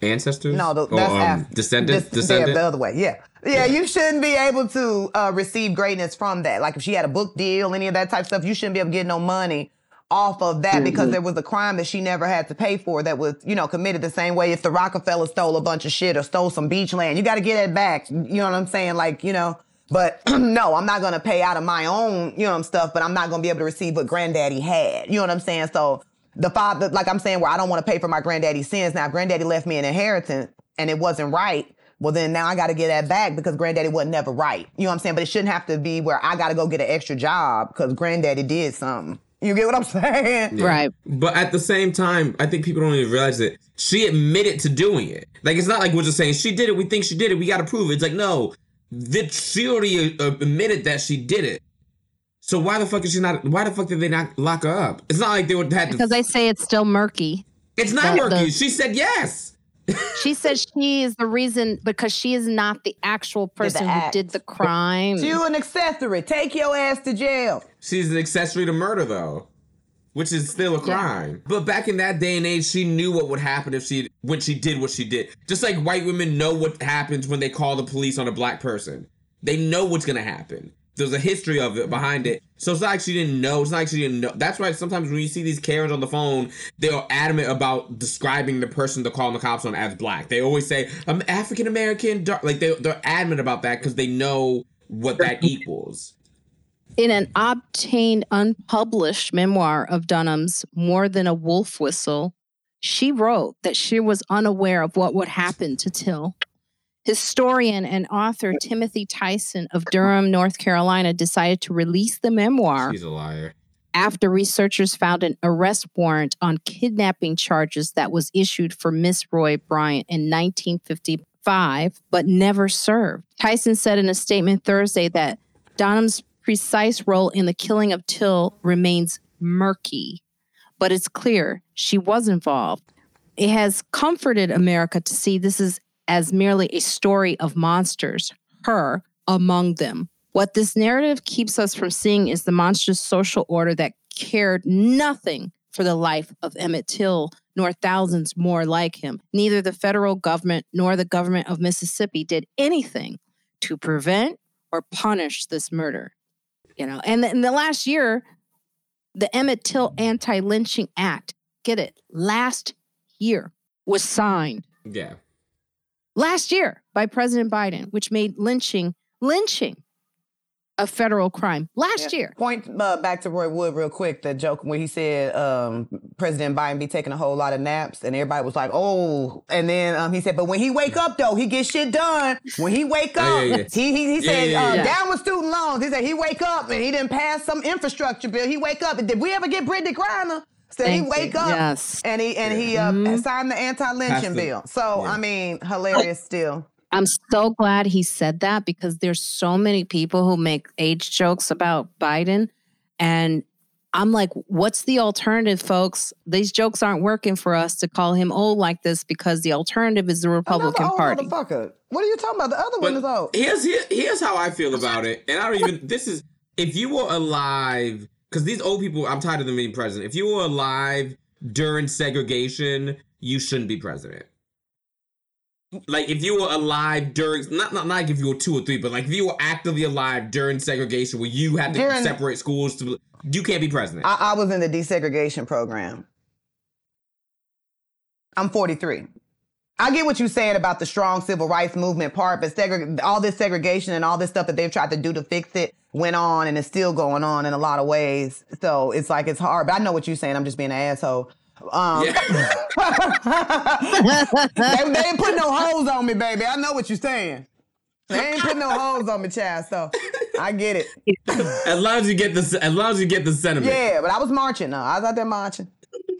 ancestors? No, the, Or, that's um, af- descendants. this- Descendant. yeah, the other way. Yeah, yeah. You shouldn't be able to uh, receive greatness from that. Like if she had a book deal, any of that type of stuff, you shouldn't be able to get no money off of that because there was a crime that she never had to pay for that was, you know, committed the same way if the Rockefeller stole a bunch of shit or stole some beach land. You got to get it back. You know what I'm saying? Like, you know. But no, I'm not gonna pay out of my own, you know, stuff. But I'm not gonna be able to receive what granddaddy had. You know what I'm saying? So the father, like I'm saying, where I don't want to pay for my granddaddy's sins. Now, granddaddy left me an inheritance and it wasn't right. Well, then now I got to get that back because granddaddy wasn't never right. You know what I'm saying? But it shouldn't have to be where I got to go get an extra job because granddaddy did something. You get what I'm saying? Right. But at the same time, I think people don't even realize that she admitted to doing it. Like it's not like we're just saying she did it. We think she did it. We got to prove it. It's like no, that she already uh, admitted that she did it. So why the fuck is she not? Why the fuck did they not lock her up? It's not like they would have to. Because they say it's still murky. it's not the- murky. the- she said yes. She says she is the reason because she is not the actual person who did the crime. You an accessory. Take your ass to jail. She's an accessory to murder though, which is still a crime. But back in that day and age, she knew what would happen if she when she did what she did. Just like white women know what happens when they call the police on a black person. They know what's gonna happen. There's a history of it behind it. So it's not like she didn't know. It's not like she didn't know. That's why sometimes when you see these Karens on the phone, they are adamant about describing the person they're calling the cops on as black. They always say, I'm African American. Like they, they're adamant about that because they know what that equals. In an obtained unpublished memoir of Donham's, More Than a Wolf Whistle, she wrote that she was unaware of what would happen to Till. Historian and author Timothy Tyson of Durham, North Carolina, decided to release the memoir She's a liar. after researchers found an arrest warrant on kidnapping charges that was issued for Miss Roy Bryant in 1955, but never served. Tyson said in a statement Thursday that Donham's precise role in the killing of Till remains murky, but it's clear she was involved. It has comforted America to see this is as merely a story of monsters, her among them. What this narrative keeps us from seeing is the monstrous social order that cared nothing for the life of Emmett Till, nor thousands more like him. Neither the federal government nor the government of Mississippi did anything to prevent or punish this murder. You know, and in the last year, the Emmett Till Anti Lynching Act, get it, last year was signed Yeah. Last year by President Biden, which made lynching lynching a federal crime last Yeah. year. Point uh, back to Roy Wood real quick. The joke where he said um, President Biden be taking a whole lot of naps, and everybody was like, "Oh!" And then um, he said, "But when he wake up, though, he gets shit done. When he wake up, yeah, yeah. he he, he Yeah, said, yeah, uh, yeah. down with student loans. He said he wake up and he didn't pass some infrastructure bill. He wake up. Did we ever get Brittney Griner? Said he wake you. up Yes. and he and he uh, Mhm. signed the anti-lynching bill. So yeah. I mean, hilarious still. I'm so glad he said that because there's so many people who make age jokes about Biden. And I'm like, what's the alternative, folks? These jokes aren't working for us to call him old like this because the alternative is the Republican Another old Party. motherfucker. What are you talking about? The other one is old. here's here's how I feel about it, and I don't even. This is if you were alive, because these old people, I'm tired of them being president. If you were alive during segregation, you shouldn't be president. Like if you were alive during not not not like if you were two or three, but like if you were actively alive during segregation, where you had to During- separate schools to, you can't be president. I, I was in the desegregation program. I'm 43. I get what you're saying about the strong civil rights movement part, but all this segregation and all this stuff that they've tried to do to fix it went on and is still going on in a lot of ways. So it's like it's hard. But I know what you're saying. I'm just being an asshole. Um, Yeah. they, they ain't putting no holes on me, baby. I know what you're saying. They ain't putting no holes on me, child. So I get it. as long as you get the as long as you get the sentiment. Yeah, but I was marching. though. I was out there marching.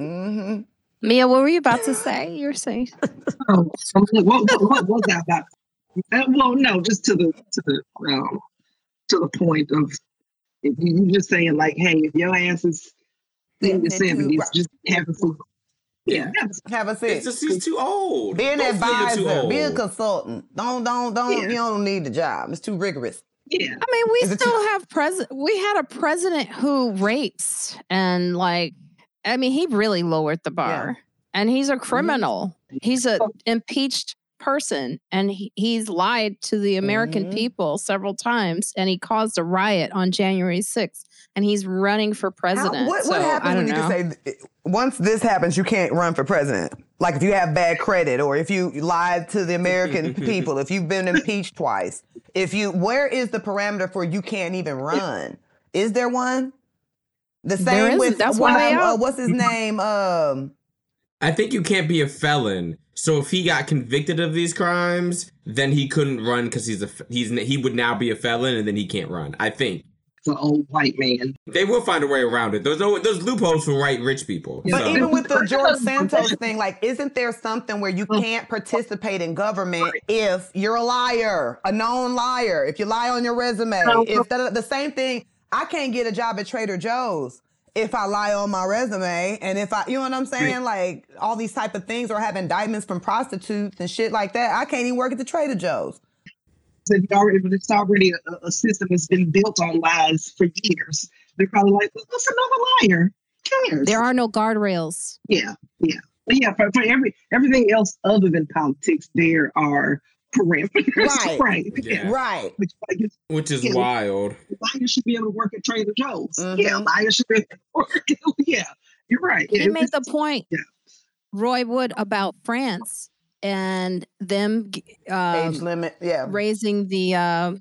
Mm-hmm. Mia, what were you about to say? You were saying Oh, what, what, what was that about? Uh, well, no, just to the to the um, to the point of if you you just saying like, hey, if your ass is in the Then- then seventies, just have a food. Yeah, have a- Have a It's just he's too old. Be an Both of them are too advisor. Be a consultant. Don't don't don't. Yeah. You don't need the job. It's too rigorous. yeah. I mean, we Is it still have president. We had a president who rapes and like, I mean, he really lowered the bar. and he's a criminal. He's a oh. impeached person, and he, he's lied to the American Mhm. people several times, and he caused a riot on January 6th, and he's running for How- president. what so, what I happens don't when you know. can say once this happens, you can't run for president? Like if you have bad credit, or if you lied to the American people, if you've been impeached twice, if you where is the parameter for you can't even run? Is there one? The same with That's what, why uh, what's his name? Um, I think you can't be a felon. So if he got convicted of these crimes, then he couldn't run because he's a he's he would now be a felon and then he can't run. I think It's an old white man. they will find a way around it. There's no there's loopholes for white rich people. But so. even with the George Santos thing, like, isn't there something where you can't participate in government if you're a liar, a known liar, if you lie on your resume? If the, the same thing, I can't get a job at Trader Joe's if I lie on my resume, and if I, you know what I'm saying, like all these type of things, or have indictments from prostitutes and shit like that. I can't even work at the Trader Joe's. So it's already, a, a system that's been built on lies for years. They're probably like, what's another liar? Who cares? There are no guardrails. Yeah, yeah. But yeah, for, for every everything else other than politics, there are parameters. Right. right. Yeah. Right. Which like which is Yeah. wild. liars should be able to work at Trader Joe's. Mhm. Yeah, liars should be able to work. yeah, you're right. He Yeah, made the point, Yeah. Roy Wood, about France and them g- Age um, limit. Yeah. raising the uh,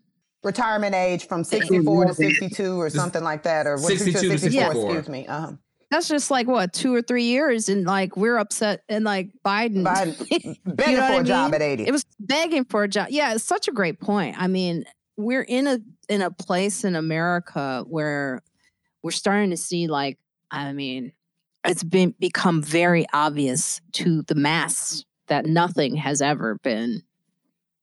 Retirement age from 64 to 62 or something like that, or 62 to 64, 64. excuse me. Uh-huh. That's just like what two or three years, and like we're upset, and like Biden, Biden begging You know for a a I job at 80. it was begging for a job. Yeah, it's such a great point. I mean, we're in a in a place in America where we're starting to see like, I mean, it's been become very obvious to the mass that nothing has ever been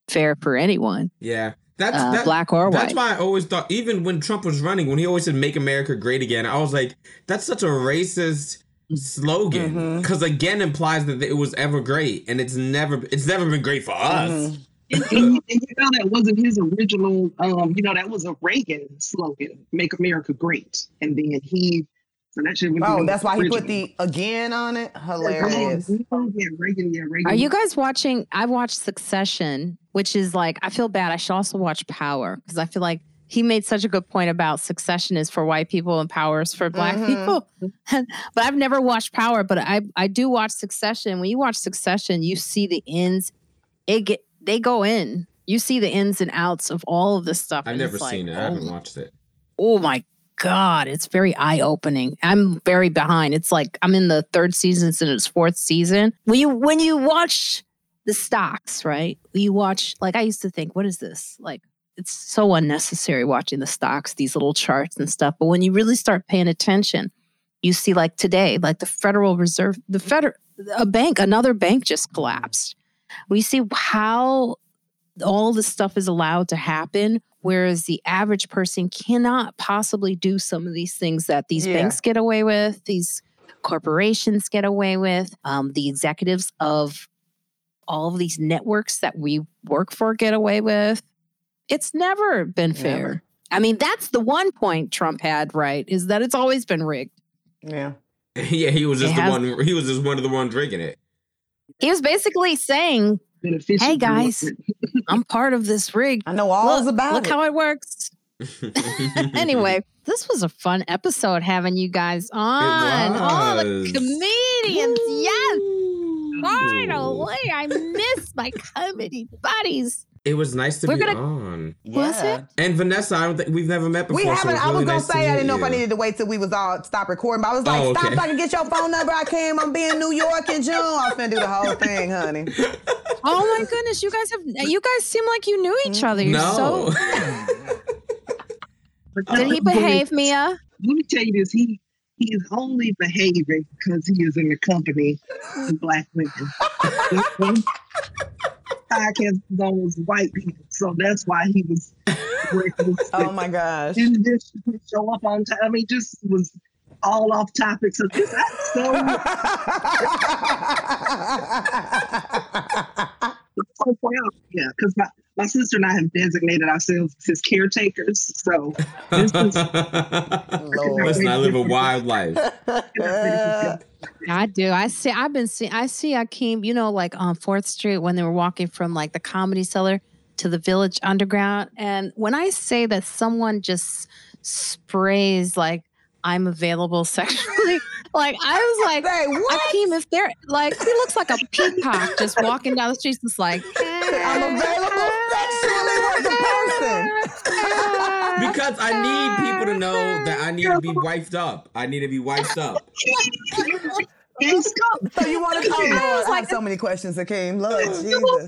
fair for anyone, Yeah. That's uh, that, black or That's white. why I always thought, even when Trump was running, when he always said "Make America Great Again," I was like, "That's such a racist slogan." Because again, implies that it was ever great, and it's never, it's never been great for us. Mhm. And, and you and you know that wasn't his original. Um, you know that was a Reagan slogan, "Make America Great," and then he. So that should. Oh, that's why he put the again on it. Hilarious. Yeah, Reagan. Yeah, Reagan. Are you guys watching? I watched Succession, which is like I feel bad. I should also watch Power because I feel like he made such a good point about Succession is for white people and Power is for black Mhm. people. but I've never watched Power, but I I do watch Succession. When you watch Succession, you see the ins. It get they go in. You see the ins and outs of all of this stuff. I've never it's like, seen it. I oh haven't watched it. oh my god it's very eye-opening. I'm very behind. It's like i'm in the third season in its fourth season. When you when you watch the stocks right? You watch like i used to think what is this? Like it's so unnecessary watching the stocks these little charts and stuff. But when you really start paying attention you see like today like the federal reserve the federal a bank another bank just collapsed. We see how all this stuff is allowed to happen whereas the average person cannot possibly do some of these things that these Yeah. banks get away with these corporations get away with um, the executives of all of these networks that we work for get away with it's never been fair Never. i mean that's the one point trump had right is that it's always been rigged Yeah. yeah, he was just It the has- one. He was just one of the ones drinking it. he was basically saying beneficial? Hey, guys. i'm part of this rig I know all look, about look it. how it works anyway, this was a fun episode having you guys on. All the was. comedians. Yes. Finally, I miss my comedy buddies. It was nice to We're be gonna- on. Was Yeah. it? And Vanessa, I don't think we've never met before. We haven't. it's I was really gonna nice to say I didn't know if I needed to wait till we was all stop recording, but I was oh, like, Oh, stop so I can get your phone number. I came. I'm being New York in June. I was gonna do the whole thing, honey. Oh my goodness, you guys have you guys seem like you knew each other. You're No. so did he behave, Mia? Let me tell you this: he he is only behaving because he is in the company of black women. Podcast is almost white people, so that's why he was. reckless. Oh my gosh. Didn't just show up on time. I mean, just was all off topic. So this that's so so proud. Yeah, because my my sister and I have designated ourselves as his caretakers. So this is Listen, I live a wild life. I do. I see. I've been seeing. I see Akeem. You know, like on Fourth Street when they were walking from like the Comedy Cellar to the Village Underground. And when I say that someone just sprays like I'm available sexually, like I was like? Akeem, if they're like, he looks like a peacock just walking down the streets, just like I'm available sexually with the person. Because I need people to know that I need to be wiped up. I need to be wiped up. So you want to? Oh Lord, I like- have so many questions, Akeem. Lord Jesus,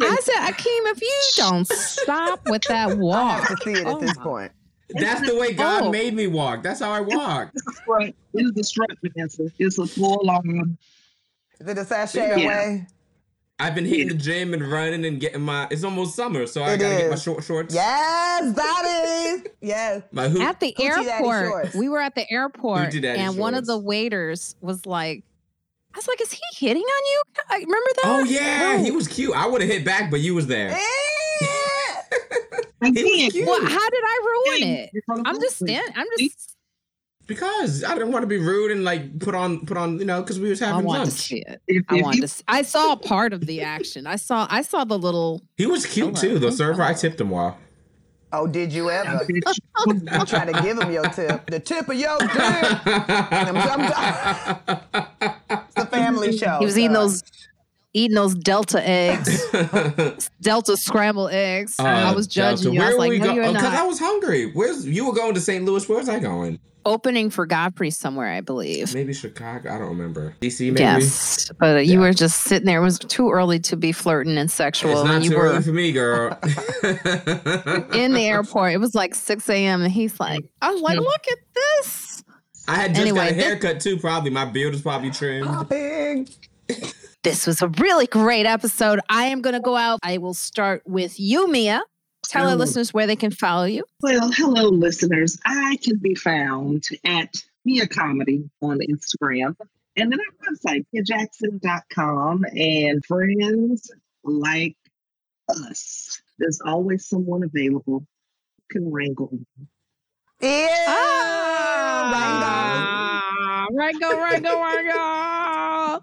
I said, Akeem, if you don't stop with that walk, I walk, have to see it Oh at this my- point. That's the way God Oh. made me walk. That's how I walk. Strut. It's the strut, Vanessa. It's a full on. Is it a sashay Yeah. away? I've been hitting the gym and running and getting my. It's almost summer, so I It gotta get my short shorts. Yes, that is. Yes. My hoop. at the Hoochie airport, we were at the airport, Hoochie daddy and one of the waiters was like, "I was like, is he hitting on you? I remember that? Oh yeah, No. he was cute. I would have hit back, but you was there. Eh. Again, cute. Well, how did I ruin it? you're from the I'm just Brooklyn. standing. I'm just. Because I didn't want to be rude and like put on put on you know because we was having I having wanted to see it. If, I if wanted you, to. See, I saw a part of the action. I saw. I saw the little. He was cute Hello. too. The server, I tipped him well. Oh, did you ever? I'm trying to give him your tip. The tip of your tip. I'm- I'm- It's a family show. He was eating those, eating those Delta eggs, Delta scrambled eggs. I was judging you. I was Uh, Where like, we no, go? you're Because I was hungry. Where's you were going to St. Louis? Where's I going? Opening for Godfrey somewhere, I believe. Maybe Chicago. I don't remember. DC maybe. Yes, but you Yeah. were just sitting there. It was too early to be flirting and sexual. It's not and you too were early for me, girl. in the airport. It was like 6 a.m. and he's like, I was like, look at this. I had just Anyway, got a this- haircut too. Probably my beard was probably trimmed. Popping. This was a really great episode. I am going to go out. I will start with you, Mia. Tell our Oh. listeners where they can follow you. Well, hello, listeners. I can be found at Mia Comedy on Instagram and then our website, jackson.com. And friends like us, there's always someone available who can wrangle. Yeah. Ah, Rango, Rango, Rango.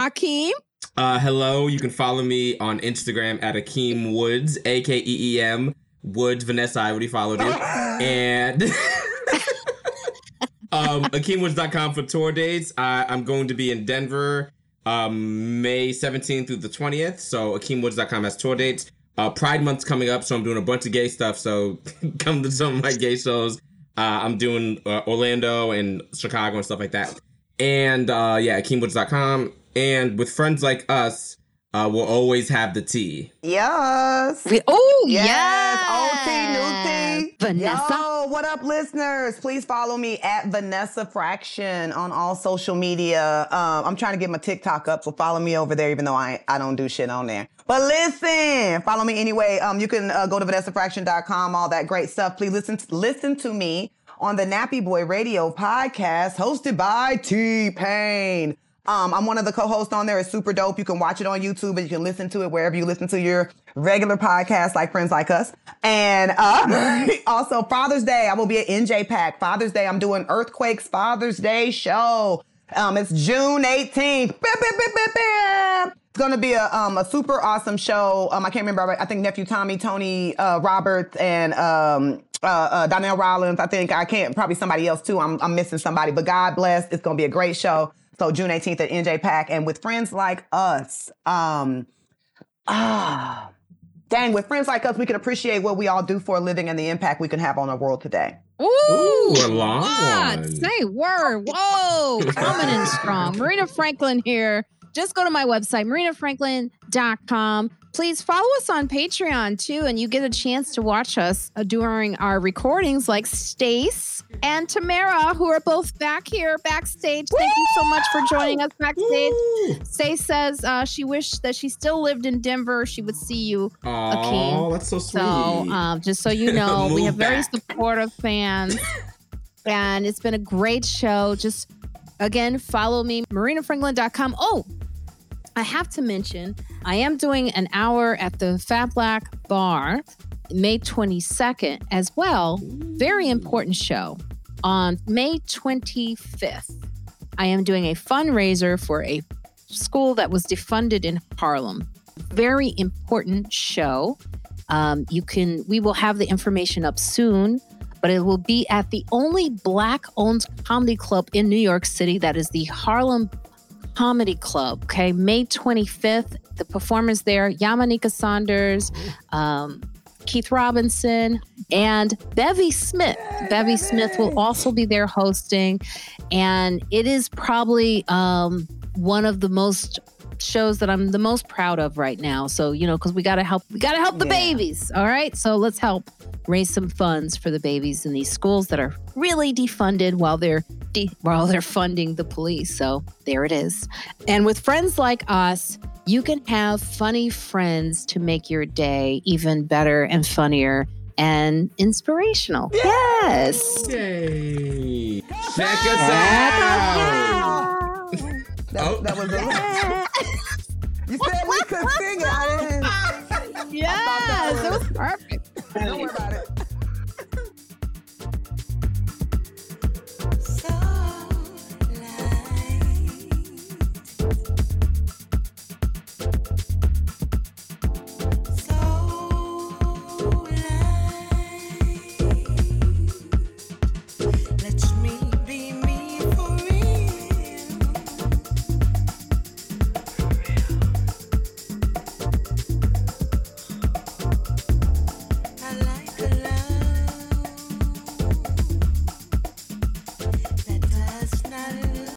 Akeem. Uh, hello, you can follow me on Instagram at Akeem Woods, A K E E M Woods. Vanessa, I already followed you. And um, AkeemWoods.com for tour dates. I, I'm going to be in Denver um, May 17th through the 20th. So AkeemWoods.com has tour dates. Uh, Pride Month's coming up, so I'm doing a bunch of gay stuff. So come to some of my gay shows. Uh, I'm doing uh, Orlando and Chicago and stuff like that. And uh, yeah, AkeemWoods.com. And with friends like us, uh, we'll always have the tea. Yes. Oh, Yes, yes. old tea, new tea. Vanessa. Yo, what up, listeners? Please follow me at Vanessa Fraction on all social media. Um, I'm trying to get my TikTok up, so follow me over there, even though I I don't do shit on there. But listen, follow me anyway. Um, you can uh, go to vanessafraction.com, all that great stuff. Please listen listen to me on the Nappy Boy Radio podcast, hosted by T Pain. Um, I'm one of the co-hosts on there. It's super dope. You can watch it on YouTube, and you can listen to it wherever you listen to your regular podcasts, like friends like us. And uh, also Father's Day, I will be at NJPAC. Father's Day, I'm doing Earthquake's Father's Day show. Um, it's June 18th. Bam, bam, bam, bam, bam. It's gonna be a um a super awesome show. Um, I can't remember. I think nephew Tommy, Tony uh, Roberts, and um uh, uh Donnell Rawlings. I think I can't probably somebody else too. I'm I'm missing somebody, but God bless. It's gonna be a great show. So June 18th at NJPAC, and with friends like us, um, ah, dang, with friends like us, we can appreciate what we all do for a living and the impact we can have on our world today. Ooh, Ooh, a long what? one. Say word. Whoa, coming in strong. Marina Franklin here. Just go to my website, marinafranklin.com. Please follow us on Patreon too, and you get a chance to watch us uh, during our recordings, like Stace and Tamara, who are both back here backstage. Thank you so much for joining us backstage. Woo! Stace says uh, she wished that she still lived in Denver. She would see you Aw, that's so sweet. so, um, just so you know, we have very supportive fans, and it's been a great show. Just again, follow me, marinafranklin.com. Oh, I have to mention, I am doing an hour at the Fat Black Bar May 22nd as well. Very important show. On May 25th, I am doing a fundraiser for a school that was defunded in Harlem. Very important show. Um, you can, we will have the information up soon, but it will be at the only Black owned comedy club in New York City that is the Harlem Comedy Club. Okay, May 25th. The performers there Yamaneika Saunders, um, Keith Robinson, and Bevy Smith. Bevy Smith will also be there hosting. And it is probably um, one of the most shows that I'm the most proud of right now. So, you know, because we got to help, we got to help the Yeah. babies. All right. So let's help raise some funds for the babies in these schools that are really defunded while they're de- while they're funding the police. So there it is. And with friends like us, you can have funny friends to make your day even better and funnier and inspirational. Yes. Yay! Check us out. That, Oh. that was a You said we could sing it. I didn't. Yes, it was perfect. Don't worry about it.